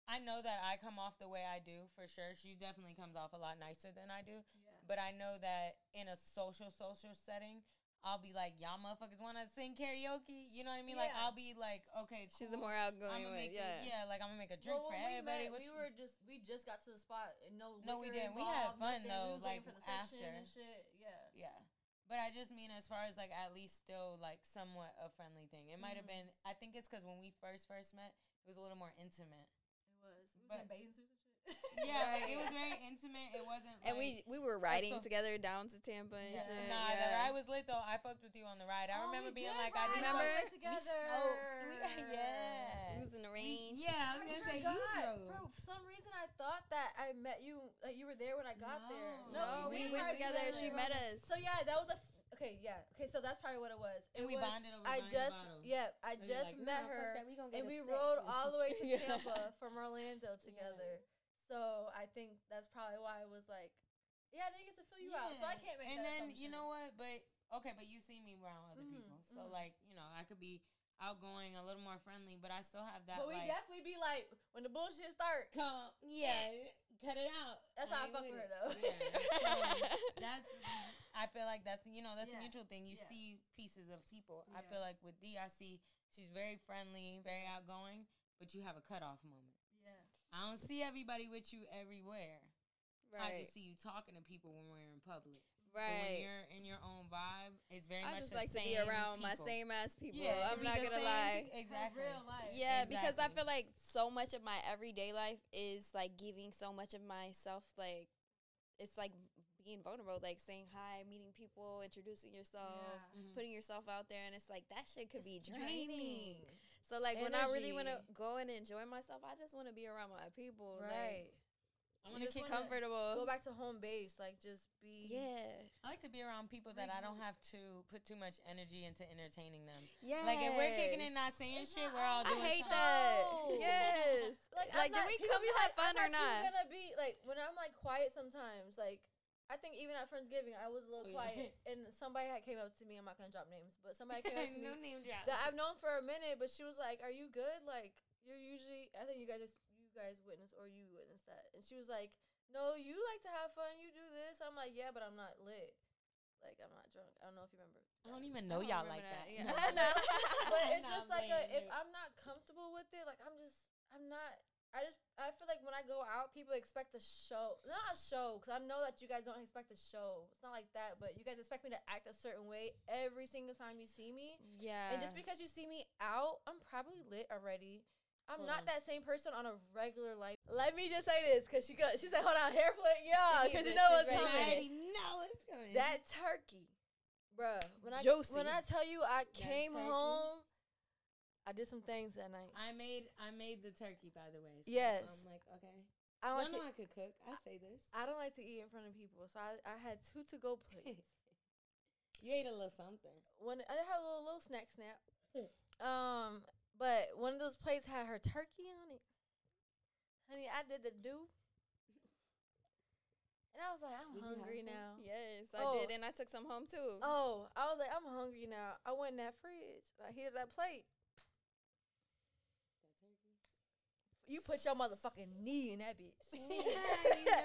I know that I come off the way I do for sure. She definitely comes off a lot nicer than I do. But I know that in a social social setting, I'll be like, y'all motherfuckers want to sing karaoke? You know what I mean? Like I'll be like, okay, She's the cool. more outgoing I'ma one. make Yeah. a, yeah, like I'm gonna make a drink well, for when everybody. We, met, we you- were just we just got to the spot and no No, we didn't. We had fun, nothing. though, We like, waiting for the section after. and shit. Yeah. Yeah. But I just mean as far as like at least still like somewhat a friendly thing. It might have Mhm. been. I think it's because when we first first met, it was a little more intimate. It was. We was But- in bathing suits and shit. Yeah, like, it was very intimate. It wasn't. And like, we we were riding so- together down to Tampa and Yeah. shit. Nah, the ride was lit though. I fucked with you on the ride. I Oh, remember being like, I ride did Remember? all We together. smoked. We- yeah. It was in the We- yeah, I was gonna oh say you drove. For some reason, I thought that I met you. Like you were there when I got there. No, we, didn't went together. She met us. So yeah, that was a. F- okay, yeah. Okay, so that's probably what it was. And we was, bonded over I just Bottle. yeah, I And just like, met her, we and we rode all the way to Yeah. Tampa from Orlando together. So I think that's probably why I was like, yeah, I didn't get to fill you out, so I can't make And that then assumption. you know what? But okay, but you see me around other Mhm, people, so mhm. like you know, I could be outgoing, a little more friendly, but I still have that. But we like, definitely be like when the bullshit start. Come, yeah, cut it out. That's how I ain't fuck with with her it. though. Yeah, so that's. I feel like that's you know that's Yeah, a mutual thing. You yeah. see pieces of people. I feel like with D, I see she's very friendly, very outgoing, but you have a cutoff moment. Yeah. I don't see everybody with you everywhere. I Right. just see you talking to people when we're in public. But when you're in your own vibe, it's very I much just the like to be around my same ass people. Yeah, I'm not gonna same lie. Exactly. real life. Yeah, because I feel like so much of my everyday life is like giving so much of myself. Like it's like being vulnerable, like saying hi, meeting people, introducing yourself, Yeah. Mhm. putting yourself out there, and it's like that shit could be It's draining. So like when I really want to go and enjoy myself, I just want to be around my people. Right. I Like, wanna just wanna comfortable. Go back to home base, like just be. yeah. I like to be around people that I don't have to put too much energy into entertaining them. Yeah. Like if we're kicking and not saying It's shit, not we're all I doing hate show. that. Yes. Like, Like, I'm did we people come be to have fun I or not? gonna be like when I'm like quiet sometimes. Like I think even at Friendsgiving, I was a little Oh, quiet, and somebody had came up to me. I'm not gonna drop names, but somebody came up to me no name drop. that I've known for a minute. But she was like, "Are you good? Like you're usually." I think you guys just you guys witnessed or you witnessed that, and she was like, "No, you like to have fun. You do this." I'm like, "Yeah, but I'm not lit. Like I'm not drunk. I don't know if you remember." I don't even know don't y'all like that. that, yeah. No. I know. but it's Nah, just like a, if. I'm not comfortable with it, like I'm just I'm not. I just I feel like when I go out, people expect a show, not a show, because I know that you guys don't expect a show. It's not like that, but you guys expect me to act a certain way every single time you see me, Yeah. and just because you see me out, I'm probably lit already. I'm Hold not on. that same person on a regular life. Let me just say this, because she got she said, "Hold on, hair flip, yeah," because you know what's I coming. it. already know it's coming. That turkey, bruh. When I when I tell you I came turkey. home, I did some things that night. I made I made the turkey by the way. So Yes. So I'm like, okay. I I don't don't know like I could cook. I say this. I don't like to eat in front of people, so I, I had two to go plates. you ate a little something. One I had a little little snack snap. Um, but one of those plates had her turkey on it. Honey, I did the do. And I was like, I'm Did hungry now. Yes, I Oh. did, and I took some home too. Oh, I was like, I'm hungry now. I went in that fridge. and I heated that plate. That turkey. You put your motherfucking knee in that bitch. you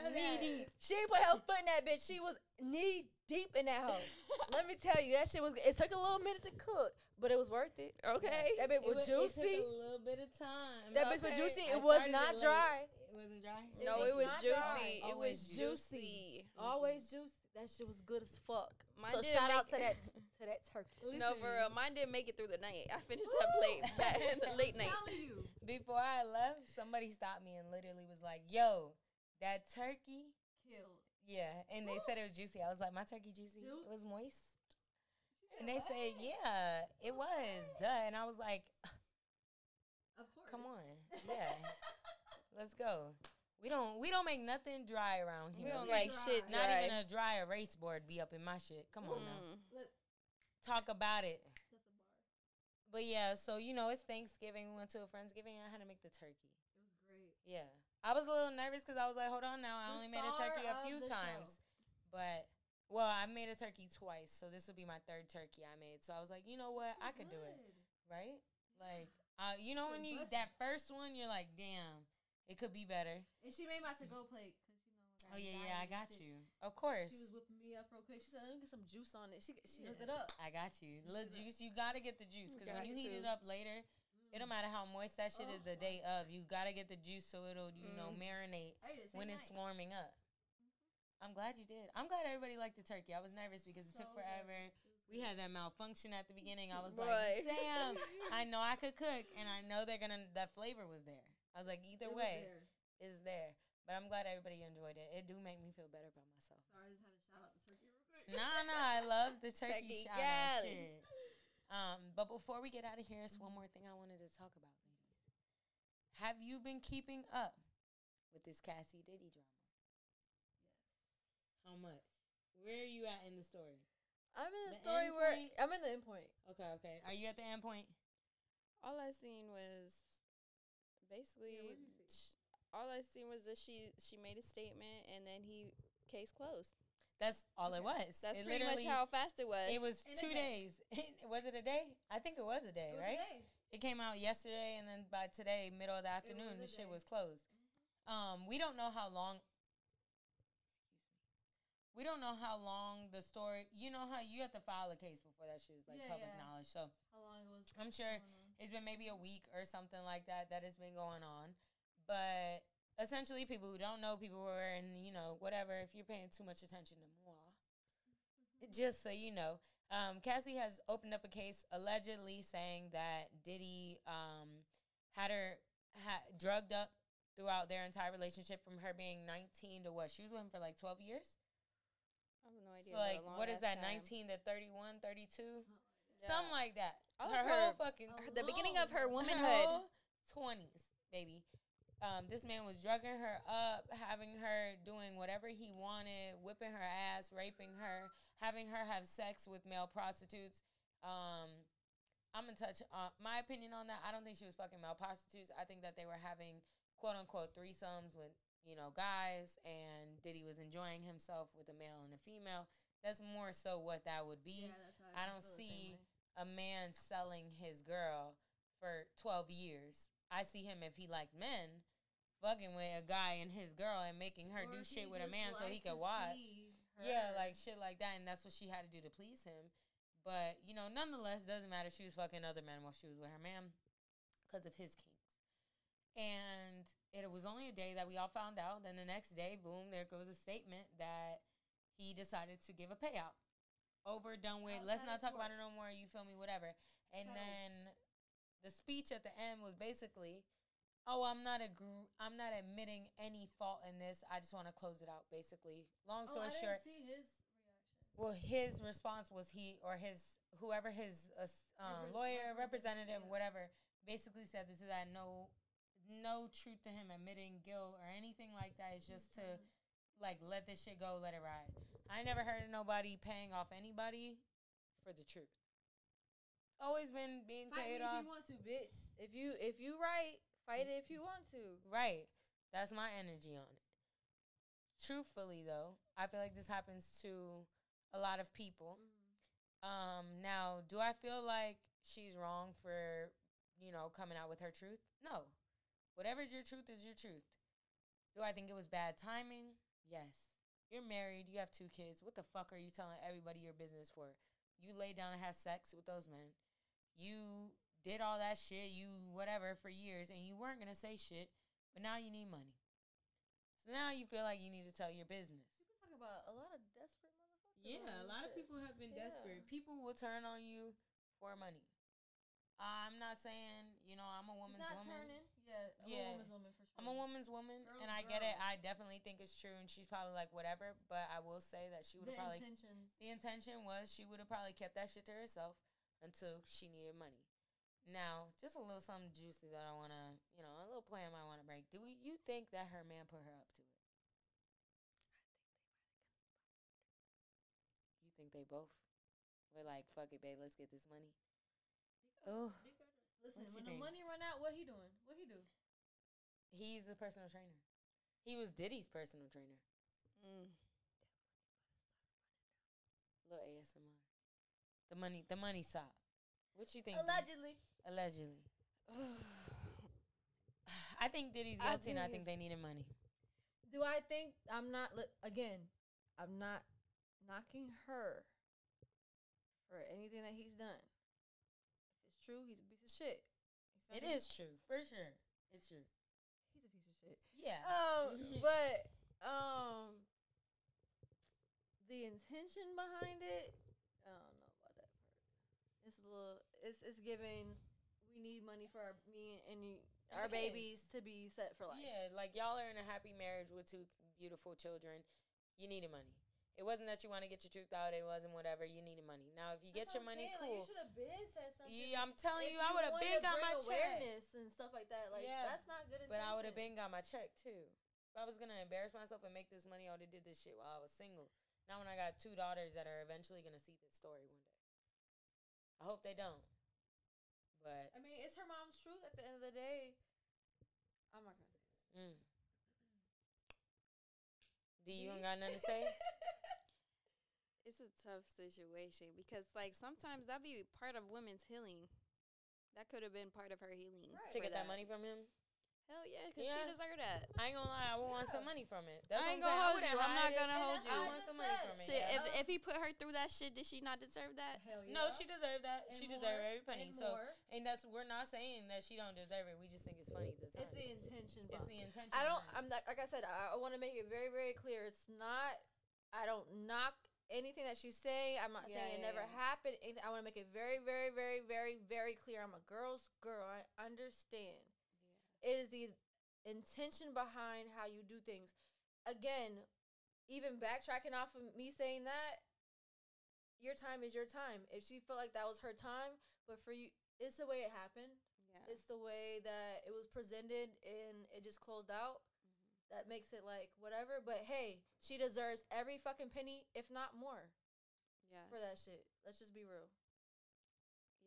know knee deep. She ain't put her foot in that bitch. She was knee deep in that hoe. Let me tell you, that shit was. It took a little minute to cook, but it was worth it. okay. That bitch It was wa- It took juicy. a little bit of time. That bitch was Okay. juicy. I It was not late. dry. It wasn't dry. No, It it was was juicy. It was juicy. juicy. Always juicy. That shit was good as fuck. Mine so shout out to that to that turkey. No, for real. Mine didn't make it through the night. I finished that plate back in the late night. you. Before I left, somebody stopped me and literally was like, "Yo, that turkey." Killed. Yeah, and they said it was juicy. I was like, "My turkey juicy? Ju- It was moist." And they said, "Yeah, it was." Duh. And I was like, Of course. "Come on, yeah, let's go." We don't we don't make nothing dry around We here. don't We- like shit not even a dry erase board be up in my shit. Come on now, Mm. talk about it. That's a bar. But yeah, so you know, it's Thanksgiving. We went to a friendsgiving. And I had to make the turkey. It was great. Yeah, I was a little nervous because I was like, hold on now, I The only made a turkey a few the show. times, but well, I made a turkey twice, so this would be my third turkey I made. So I was like, you know what, I could do it, right? Like, uh, you know when you Listen. that first one, you're like, damn, it could be better. And she made my to go plate because you know. Oh yeah, yeah, I got you. Of course. She was whipping me up real quick. She said, "Let me get some juice on it." She she hooked it up. I got you. Hook Little it up. juice. You gotta get the juice because when you heat it up later, it don't matter how moist that shit is Oh the my day of. You gotta get the juice so it'll you know Mm. marinate I ate it when same it's warming up. I'm glad you did. I'm glad everybody liked the turkey. I was nervous because it took forever. It We had that malfunction at the beginning. I was Right. like, damn. I know I could cook, and I know they're gonna. That flavor was there. I was like, either It way, there. it's there. But I'm glad everybody enjoyed it. It do make me feel better about myself. Sorry, I just had to shout out the turkey real quick. Nah, nah, I love the turkey Turkey shout out shit. Um, but before we get out of here, it's one more thing I wanted to talk about, ladies. Have you been keeping up with this Cassie Diddy drama? Yes. How much? Where are you at in the story? I'm in the, The story end where point? I'm in the end point. Okay, okay. Are you at the end point? All I seen was basically. what did you see? sh- all I seen was that she she made a statement and then he case closed. That's all it was. That's it pretty much how fast it was. It was In two day. days. was it a day? I think it was a day, It was right? today. It came out yesterday, and then by today, middle of the afternoon, the a shit day. was closed. Um, we don't know how long. Excuse me. We don't know how long the story. You know how you have to file a case before that shit is like Yeah, public yeah. knowledge. So How long it was? I'm sure going on. It's been maybe a week or something like that that has been going on. But essentially, people who don't know, people who are in, you know, whatever. If you're paying too much attention to moi, just so you know, um, Cassie has opened up a case allegedly saying that Diddy um, had her ha- drugged up throughout their entire relationship from her being 19 to what? She was with him for like 12 years. I have no idea. So like, what is that? time. 19 to 31, 32, Yeah. something like that. All her her- fucking Oh, the beginning of her Her womanhood. twenties, baby. Um, this man was drugging her up, having her doing whatever he wanted, whipping her ass, raping her, having her have sex with male prostitutes. Um, I'm gonna touch uh, my opinion on that. I don't think she was fucking male prostitutes. I think that they were having quote unquote threesomes with you know guys, and Diddy was enjoying himself with a male and a female. That's more so what that would be Yeah, I feel don't see-. A man selling his girl for 12 years. I see him if he liked men fucking with a guy and his girl and making her Or do shit with a man so he could watch. Yeah, like shit like that. And that's what she had to do to please him. But, you know, nonetheless, doesn't matter. She was fucking other men while she was with her man because of his kinks. And it was only a day that we all found out. Then the next day, boom, there goes a statement that he decided to give a payout. Over, done with. Let's not talk about it no more. You feel me? Whatever. And Settled. then the speech at the end was basically, "Oh, I'm not agr- I'm not admitting any fault in this. I just want to close it out." Basically, long Oh, story I short, didn't see his reaction. well, his response was he or his whoever his uh, um, lawyer, representative, representative, yeah. whatever, basically said this is that no, no truth to him admitting guilt or anything like that. It's just to like let this shit go, let it ride. I never heard of nobody paying off anybody for the truth. It's always been being Fight paid if off. you want to, bitch. If you if you right, fight it if you want to. Right. That's my energy on it. Truthfully though, I feel like this happens to a lot of people. Um, now, do I feel like she's wrong for, you know, coming out with her truth? No. Whatever's your truth is your truth. Do I think it was bad timing? Yes. You're married, you have two kids. What the fuck are you telling everybody your business for? You lay down and have sex with those men. You did all that shit, you whatever for years, and you weren't gonna say shit, but now you need money. So now you feel like you need to tell your business. People talk about a lot of desperate motherfuckers. Yeah, a lot of people have been Yeah. desperate. People will turn on you for money. I'm not saying, you know, I'm a woman's not woman. turning. Yeah, I'm Yeah. a woman's woman for. I'm a woman's woman, Girl's and I get it. I definitely think it's true, and she's probably like whatever. But I will say that she would have probably intentions. the intention was she would have probably kept that shit to herself until she needed money. Now, just a little something juicy that I want to, you know, a little plan I want to break. Do you think that her man put her up to it? You think they both were like, fuck it, babe, let's get this money? Oh, Listen, when think? the money run out, what he doing? What he do? He's a personal trainer. He was Diddy's personal trainer. Mm. Little ASMR. The money, the money sop. What you think? Allegedly. Allegedly. I think Diddy's I guilty, and I think think they needed money. Do I think I'm not li- again? I'm not knocking her for anything that he's done. If it's true, he's a piece of shit. It is true, for sure. It's true. He's a piece of shit. Yeah. Um, but um, the intention behind it, I don't know about that part. It's a little. It's it's giving. We need money for our me and you, our the babies to be set for life. Yeah, like y'all are in a happy marriage with two beautiful children. You needed money. It wasn't that you want to get your truth out. It wasn't whatever. You needed money. Now, if you get your money, cool. you should have been said something. Yeah, I'm telling if you, I would have been got my check. awareness and stuff like that. Like Yeah, that's not good. But I would have been got my check too. If I was gonna embarrass myself and make this money, I would have did this shit while I was single. Now when I got two daughters that are eventually gonna see this story one day. I hope they don't. But I mean, it's her mom's truth. At the end of the day, I'm not gonna say. That. mm. D, you ain't got nothing to say? It's a tough situation because, like, sometimes that be part of women's healing. That could have been part of her healing Right. to get that money from him? Hell yeah, because Yeah. she deserved that. I ain't gonna lie, I would want some money from it. That's I what ain't I'm gonna I hold you. I'm not gonna And hold you. I want some money said. from it. Yeah. if if he put her through that shit, did she not deserve that? Hell yeah. No, she deserved that. And she more, deserved every penny. and So, more. and that's we're not saying that she don't deserve it. We just think it's funny. The it's the intention. It's the intention. I don't. I'm not, like I said. I, I want to make it very, very clear. It's not. I don't knock anything that she's saying. I'm not Yeah, saying it yeah, never yeah. happened. anything- I want to make it very, very, very, very, very clear. I'm a girl's girl. I understand. It is the intention behind how you do things. Again, even backtracking off of me saying that, your time is your time. If she felt like that was her time, but for you, it's the way it happened. It's the way that it was presented and it just closed out. That makes it like whatever. But hey, she deserves every fucking penny, if not more, yeah. for that shit. Let's just be real.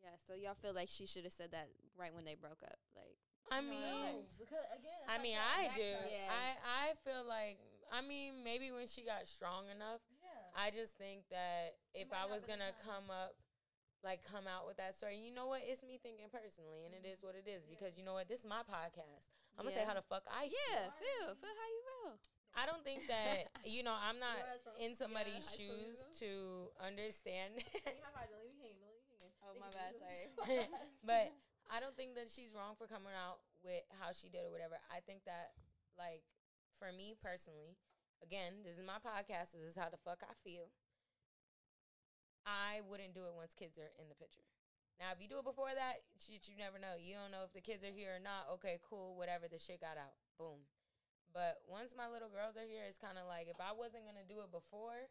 Yeah. So y'all feel like she should have said that right when they broke up, like. I mean, No, because again, I mean, I do. Yeah. I I feel like I mean maybe when she got strong enough. Yeah. I just think that if I was gonna time. come up, like come out with that story, you know what? It's me thinking personally, and it is what it is because you know what? This is my podcast. I'm gonna say how the fuck I feel. Yeah, Sorry. feel feel how you feel. I don't think that you know I'm not from- in somebody's high school shoes to understand. High five, don't leave me hanging, don't leave me hanging. Oh, my bad, sorry. but I don't think that she's wrong for coming out with how she did or whatever. I think that like for me personally, again, this is my podcast. This is how the fuck I feel. I wouldn't do it once kids are in the picture. Now, if you do it before that, shit, you never know. You don't know if the kids are here or not. Okay, cool, whatever. The shit got out. Boom. But once my little girls are here, it's kind of like if I wasn't gonna do it before,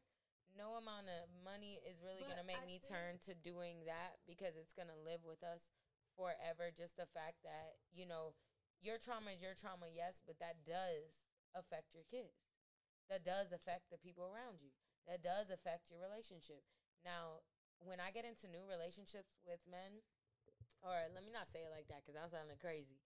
no amount of money is really But gonna make I me turn to doing that because it's gonna live with us forever. Just the fact that you know your trauma is your trauma, yes, but that does affect your kids. That does affect the people around you. That does affect your relationship. Now, when I get into new relationships with men, or let me not say it like that because I'm sounding crazy.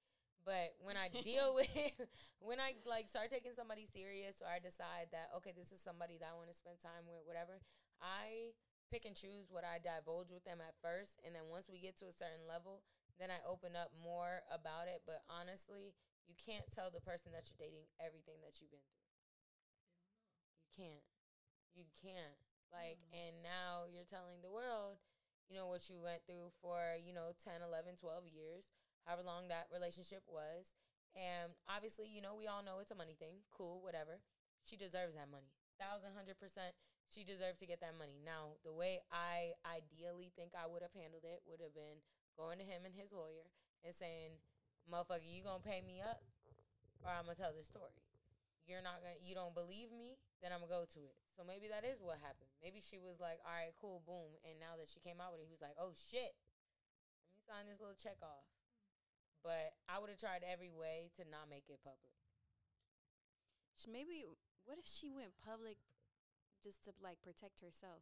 But when I deal with, when I like start taking somebody serious, or I decide that okay, this is somebody that I want to spend time with, whatever, I pick and choose what I divulge with them at first, and then once we get to a certain level, then I open up more about it. But honestly, you can't tell the person that you're dating everything that you've been through. You can't. You can't. Like, mm-hmm. and now you're telling the world, you know, what you went through for, you know, 10, 11, 12 years, however long that relationship was. And obviously, you know, we all know it's a money thing. Cool, whatever. She deserves that money. Thousand, hundred percent. She deserves to get that money. Now, the way I ideally think I would have handled it would have been going to him and his lawyer and saying, motherfucker, you gonna pay me up or I'm gonna tell this story. You're not gonna, you don't believe me, then I'm gonna go to it. So maybe that is what happened. Maybe she was like, all right, cool, boom. And now that she came out with it, he was like, oh shit, let me sign this little check off. But I would have tried every way to not make it public. Sh- Maybe what if she went public just to like protect herself?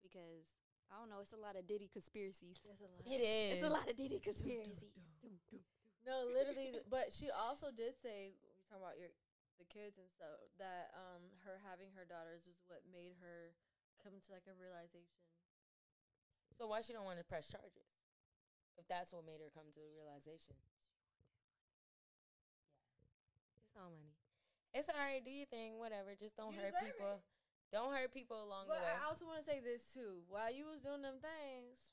Because I don't know, it's a lot of Diddy conspiracies. There's a lot. It is. It's a lot of Diddy conspiracies. No, literally. but she also did say we talking about your the kids and stuff that um her having her daughters is what made her come to like a realization. So why she don't want to press charges? If that's what made her come to the realization. Yeah. It's all money. It's all right. Do your thing. Whatever. Just don't You hurt people. Don't hurt people along But the way. I also want to say this too. While you was doing them things,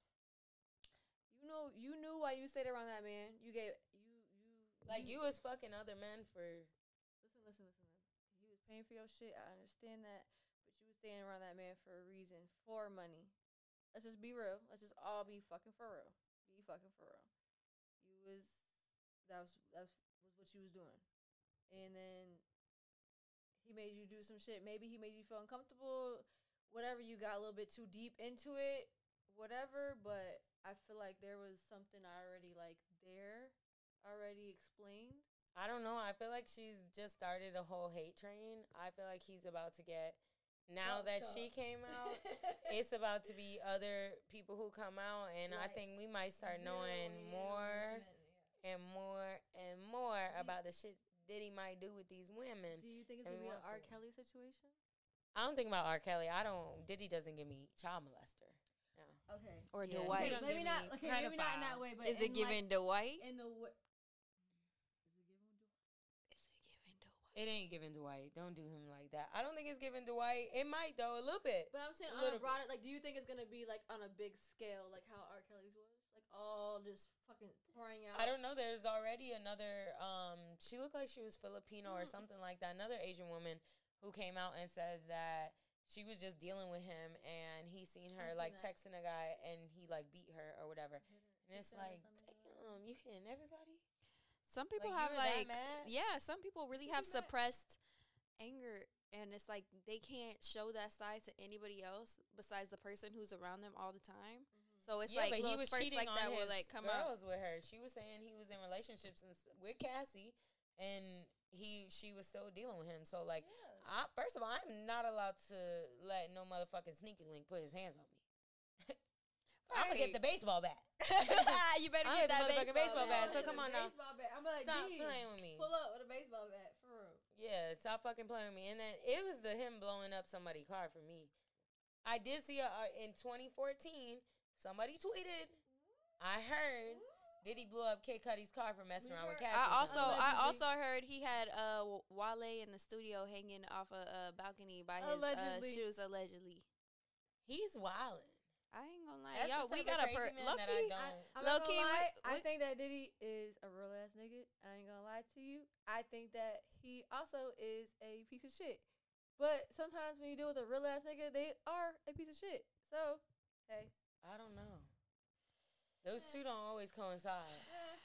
you know, you knew why you stayed around that man. You gave you you like you was fucking other men for. Listen, listen, listen, listen. You was paying for your shit. I understand that, you staying around that man for a reason, for money. Let's just be real. Let's just all be fucking for real. Be fucking for real. You was that was that's was what you was doing, and then he made you do some shit. Maybe he made you feel uncomfortable. Whatever. You got a little bit too deep into it. Whatever. But I feel like there was something already like there, already explained. I don't know. I feel like she's just started a whole hate train. I feel like he's about to get. Now that she came out, it's about to be other people who come out, and I think we might start knowing in more investment, and more and more you- about the shit Diddy might do with these women. Do you think it's and gonna be an R. to. Kelly situation? I don't think about R. Kelly. I don't. Diddy doesn't give me child molester. No. Okay. Or Yeah. Dwight. don't maybe not. Okay, maybe not in that way. But Is it in, giving Dwight? In the wa- It ain't giving Dwight. Don't do him like that. I don't think it's giving Dwight. It might though a little bit. But I'm saying A on a broader, like, do you think it's gonna be like on a big scale, like how R. Kelly's was, like all just fucking pouring out? I don't know. There's already another. Um, she looked like she was Filipino or Mm. something like that. Another Asian woman who came out and said that she was just dealing with him, and he seen her seen like that. texting a guy, and he like beat her or whatever. And it's like, damn, you hitting everybody. Some people Like, have you were that like yeah, some people really You have be mad. suppressed anger and it's like they can't show that side to anybody else besides the person who's around them all the time. Mm-hmm. So it's yeah, like but he was spurts cheating like on that will like come out. girls with her. She was saying he was in relationships and with Cassie, and he she was still dealing with him. So like, Yeah. I, first of all, I'm not allowed to let no motherfucking sneaky link put his hands on me. I'm gonna get the baseball bat. you better I get that motherfucking baseball, baseball bat. bat, so come on now. Baseball bat. I'm like, Stop "D, playing with me. Pull up with a baseball bat for real. Yeah, stop fucking playing with me. And then it was the him blowing up somebody's car for me. I did see a, uh, in 2014 somebody tweeted. I heard Diddy blew up Kid Cudi's car for messing We around with heard- Cassie. I also I also heard he had uh W- Wale in the studio hanging off a, a balcony by his Allegedly. uh, shoes allegedly. he's wildin'. I ain't gonna lie, That's yo, we got a per- crazy man low that key. I I, don't. I'm Low not gonna we- lie. I think that Diddy is a real ass nigga. I ain't gonna lie to you. I think that he also is a piece of shit. But sometimes when you deal with a real ass nigga, they are a piece of shit. So, hey, I don't know. Those two don't always coincide.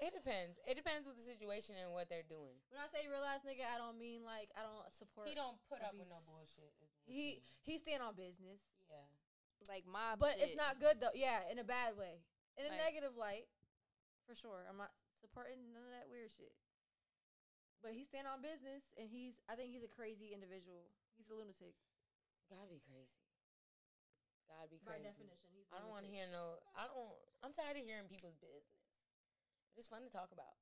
It depends. It depends with the situation and what they're doing. When I say real ass nigga, I don't mean like I don't support. He don't put up with no bullshit. is what He you mean. he stand on business, yeah. Like mob but shit. it's not good though. Yeah, in a bad way, in a Like- negative light, for sure. I'm not supporting none of that weird shit. But he's stand on business, and he's. I think he's a crazy individual. He's a lunatic Gotta be crazy. Gotta be by crazy. definition. He's. I don't want to hear no. I don't. I'm tired of hearing people's business. But it's fun to talk about.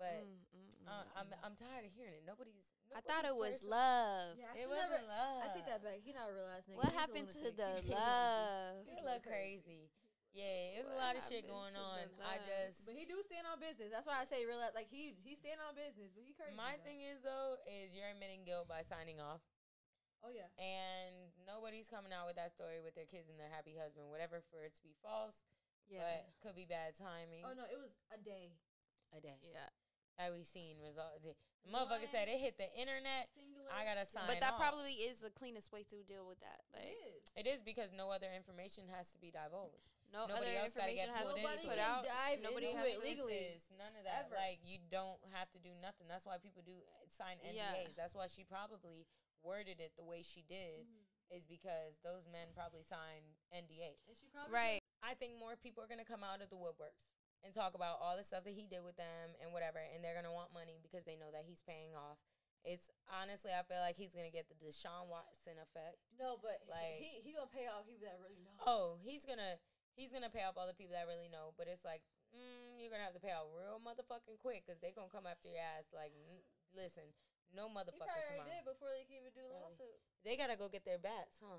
But Mm, mm, mm, uh, I'm mm. I'm tired of hearing it. Nobody's. I thought it was person- love. Yeah, It wasn't never. love. I take that back. He not a real ass nigga. What He's happened to lunatic. the love? It's He's a little crazy. crazy. Yeah, it's a lot of shit going on. the I love? just But he do stand on business. That's why I say real. Like he he stand on business, but he crazy. my though. thing is though is you're admitting guilt by signing off, Oh yeah. and nobody's coming out with that story with their kids and their happy husband, whatever for it to be false, Yeah, but could be bad timing. Oh no, it was a day. A day yeah. That we seen result. The, the motherfucker said it hit the internet. Singular. I gotta sign. But that off. probably is the cleanest way to deal with that. Like It is. It is because no other information has to be divulged. no Nobody other else gotta information get has to be into put it. out. dive Nobody into has it to- legally. Releases, None of that. Ever. Like you don't have to do nothing. That's why people do uh, sign NDAs. Yeah. That's why she probably worded it the way she did. Mhm. Is because those men probably signed NDAs. And she probably Right. I think more people are gonna come out of the woodworks and talk about all the stuff that he did with them and whatever, and they're gonna want money because they know that he's paying off. It's honestly, I feel like he's gonna get the Deshaun Watson effect. No, but Like- he he gonna pay off people that really know. Oh, he's gonna he's gonna pay off all the people that really know, but it's like mm, you're gonna have to pay out real motherfucking quick because they're gonna come after your ass. Like, n- listen, No He probably already tomorrow. did before they can even do the Really? lawsuit. They gotta go get their bats, huh?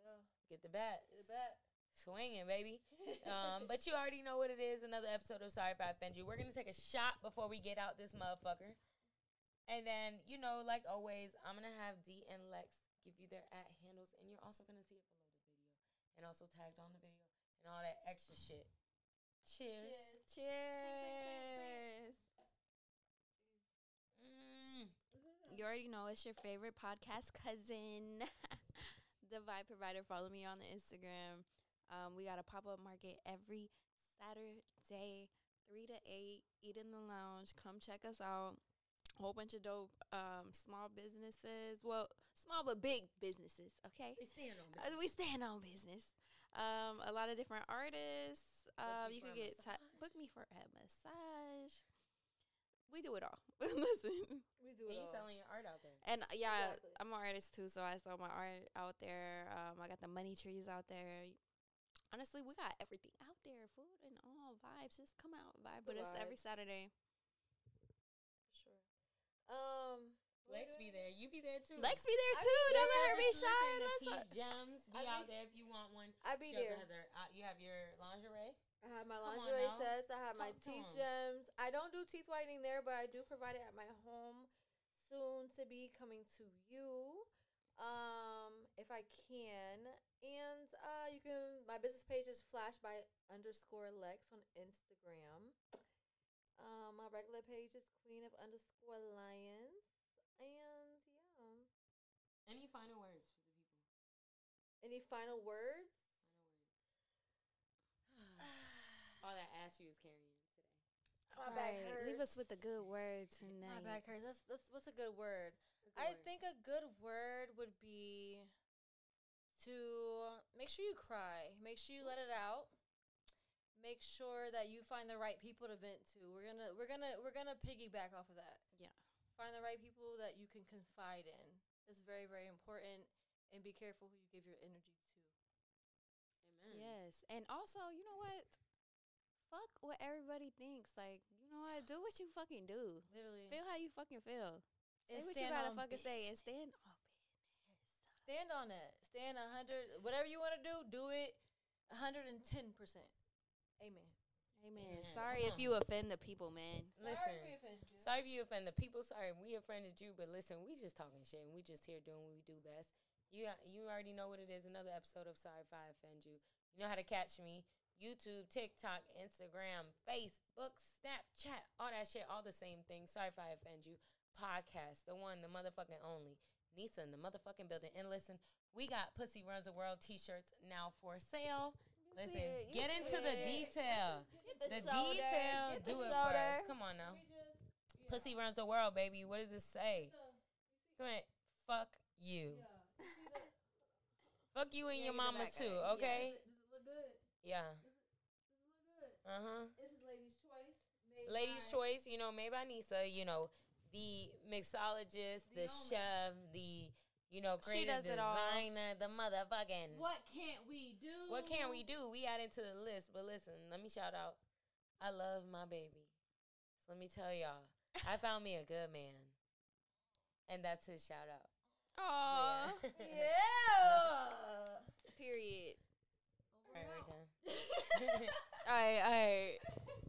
Yeah, Get the bats. get it back. Swinging, baby. Um, but you already know what it is. Another episode of Sorry If I Offend You. We're gonna take a shot before we get out this motherfucker. And then, you know, like always, I'm gonna have D and Lex give you their at handles, and you're also gonna see it below the video, and also tagged on the video, and all that extra shit. Cheers. Cheers. Mm. You already know it's your favorite podcast cousin, the Vibe Provider. Follow me on the Instagram. Um, we got a pop up market every Saturday, three to eight. Eat in the lounge. Come check us out. Whole bunch of dope um, small businesses. Well, small but big businesses. Okay, We stand on Uh, we stand on business. Um, a lot of different artists. Um, you you could get ti book me for a massage. We do it all. Listen. We do And it you all. selling your art out there. And uh, yeah, Exactly. I'm an artist too, so I sell my art out there. Um, I got the money trees out there. Honestly, we got everything out there, food and all vibes. Just come out, vibe The with us every. Saturday. Sure. Um, what Lex be there. You be there too. Lex be there too. be Don't let her be shy. Let's T gems. Be I out be- there if you want one. I be She there. has her. Uh, you have your lingerie. I have my Come lingerie now. sets. I have my Talk to teeth 'em. gems. I don't do teeth whitening there, but I do provide it at my home. Soon to be coming to you, um, if I can. And uh, you can. My business page is flash by underscore Lex on Instagram. Um, my regular page is Queen of underscore Lions. And yeah. Any final words for the people? Any final words? Final words. All that ass you was carrying today. My back right. Leave us with the good word tonight. My back hurts. That's, that's what's a good word. A good I word. think a good word would be to make sure you cry. Make sure you let it out. Make sure that you find the right people to vent to. We're gonna we're gonna we're gonna piggyback off of that. Yeah. Find the right people that you can confide in. It's very very important. And be careful who you give your energy to. Amen. Yes, and also, you know what? Fuck what everybody thinks. Like, you know what? Do what you fucking do. Literally. Feel how you fucking feel. Say And what you stand gotta on fucking say and stand on business. Stand on it. Stand a hundred. Whatever you want to do, do it. a hundred and ten percent. Amen. Amen. Amen. Sorry if you offend the people, man. Sorry if we offended you. Sorry if you offend the people. Sorry if we offended you. But listen, we just talking shit. and We just here doing what we do best. You you already know what it is. Another episode of Sorry if I offend you. You know how to catch me. YouTube, TikTok, Instagram, Facebook, Snapchat, all that shit, all the same thing. Sorry if I offend you. Podcast, the one, the motherfucking only. Neesa in the motherfucking building. And listen, we got Pussy Runs the World t-shirts now for sale. Listen, see it, you get see into the it. detail. Get The soda, detail. get Do the it for soda. us. Come on now. Pussy runs the world, baby. What does it say? Come on. Fuck you. Fuck you and Yeah, your mama too, at it. okay? Does it look good? Yeah. Does it look good? Uh huh. This is Lady's Choice. made Ladies' by- choice, you know, made by Neesa, you know, the mixologist, the, the chef, the you know, creative designer, the motherfucking. What can't we do? What can't we do? We add into the list, but listen, let me shout out. I love my baby. So let me tell y'all, I found me a good man, and that's his shout out. Aww. Yeah. yeah. Period. All right, we're done. all right, all right.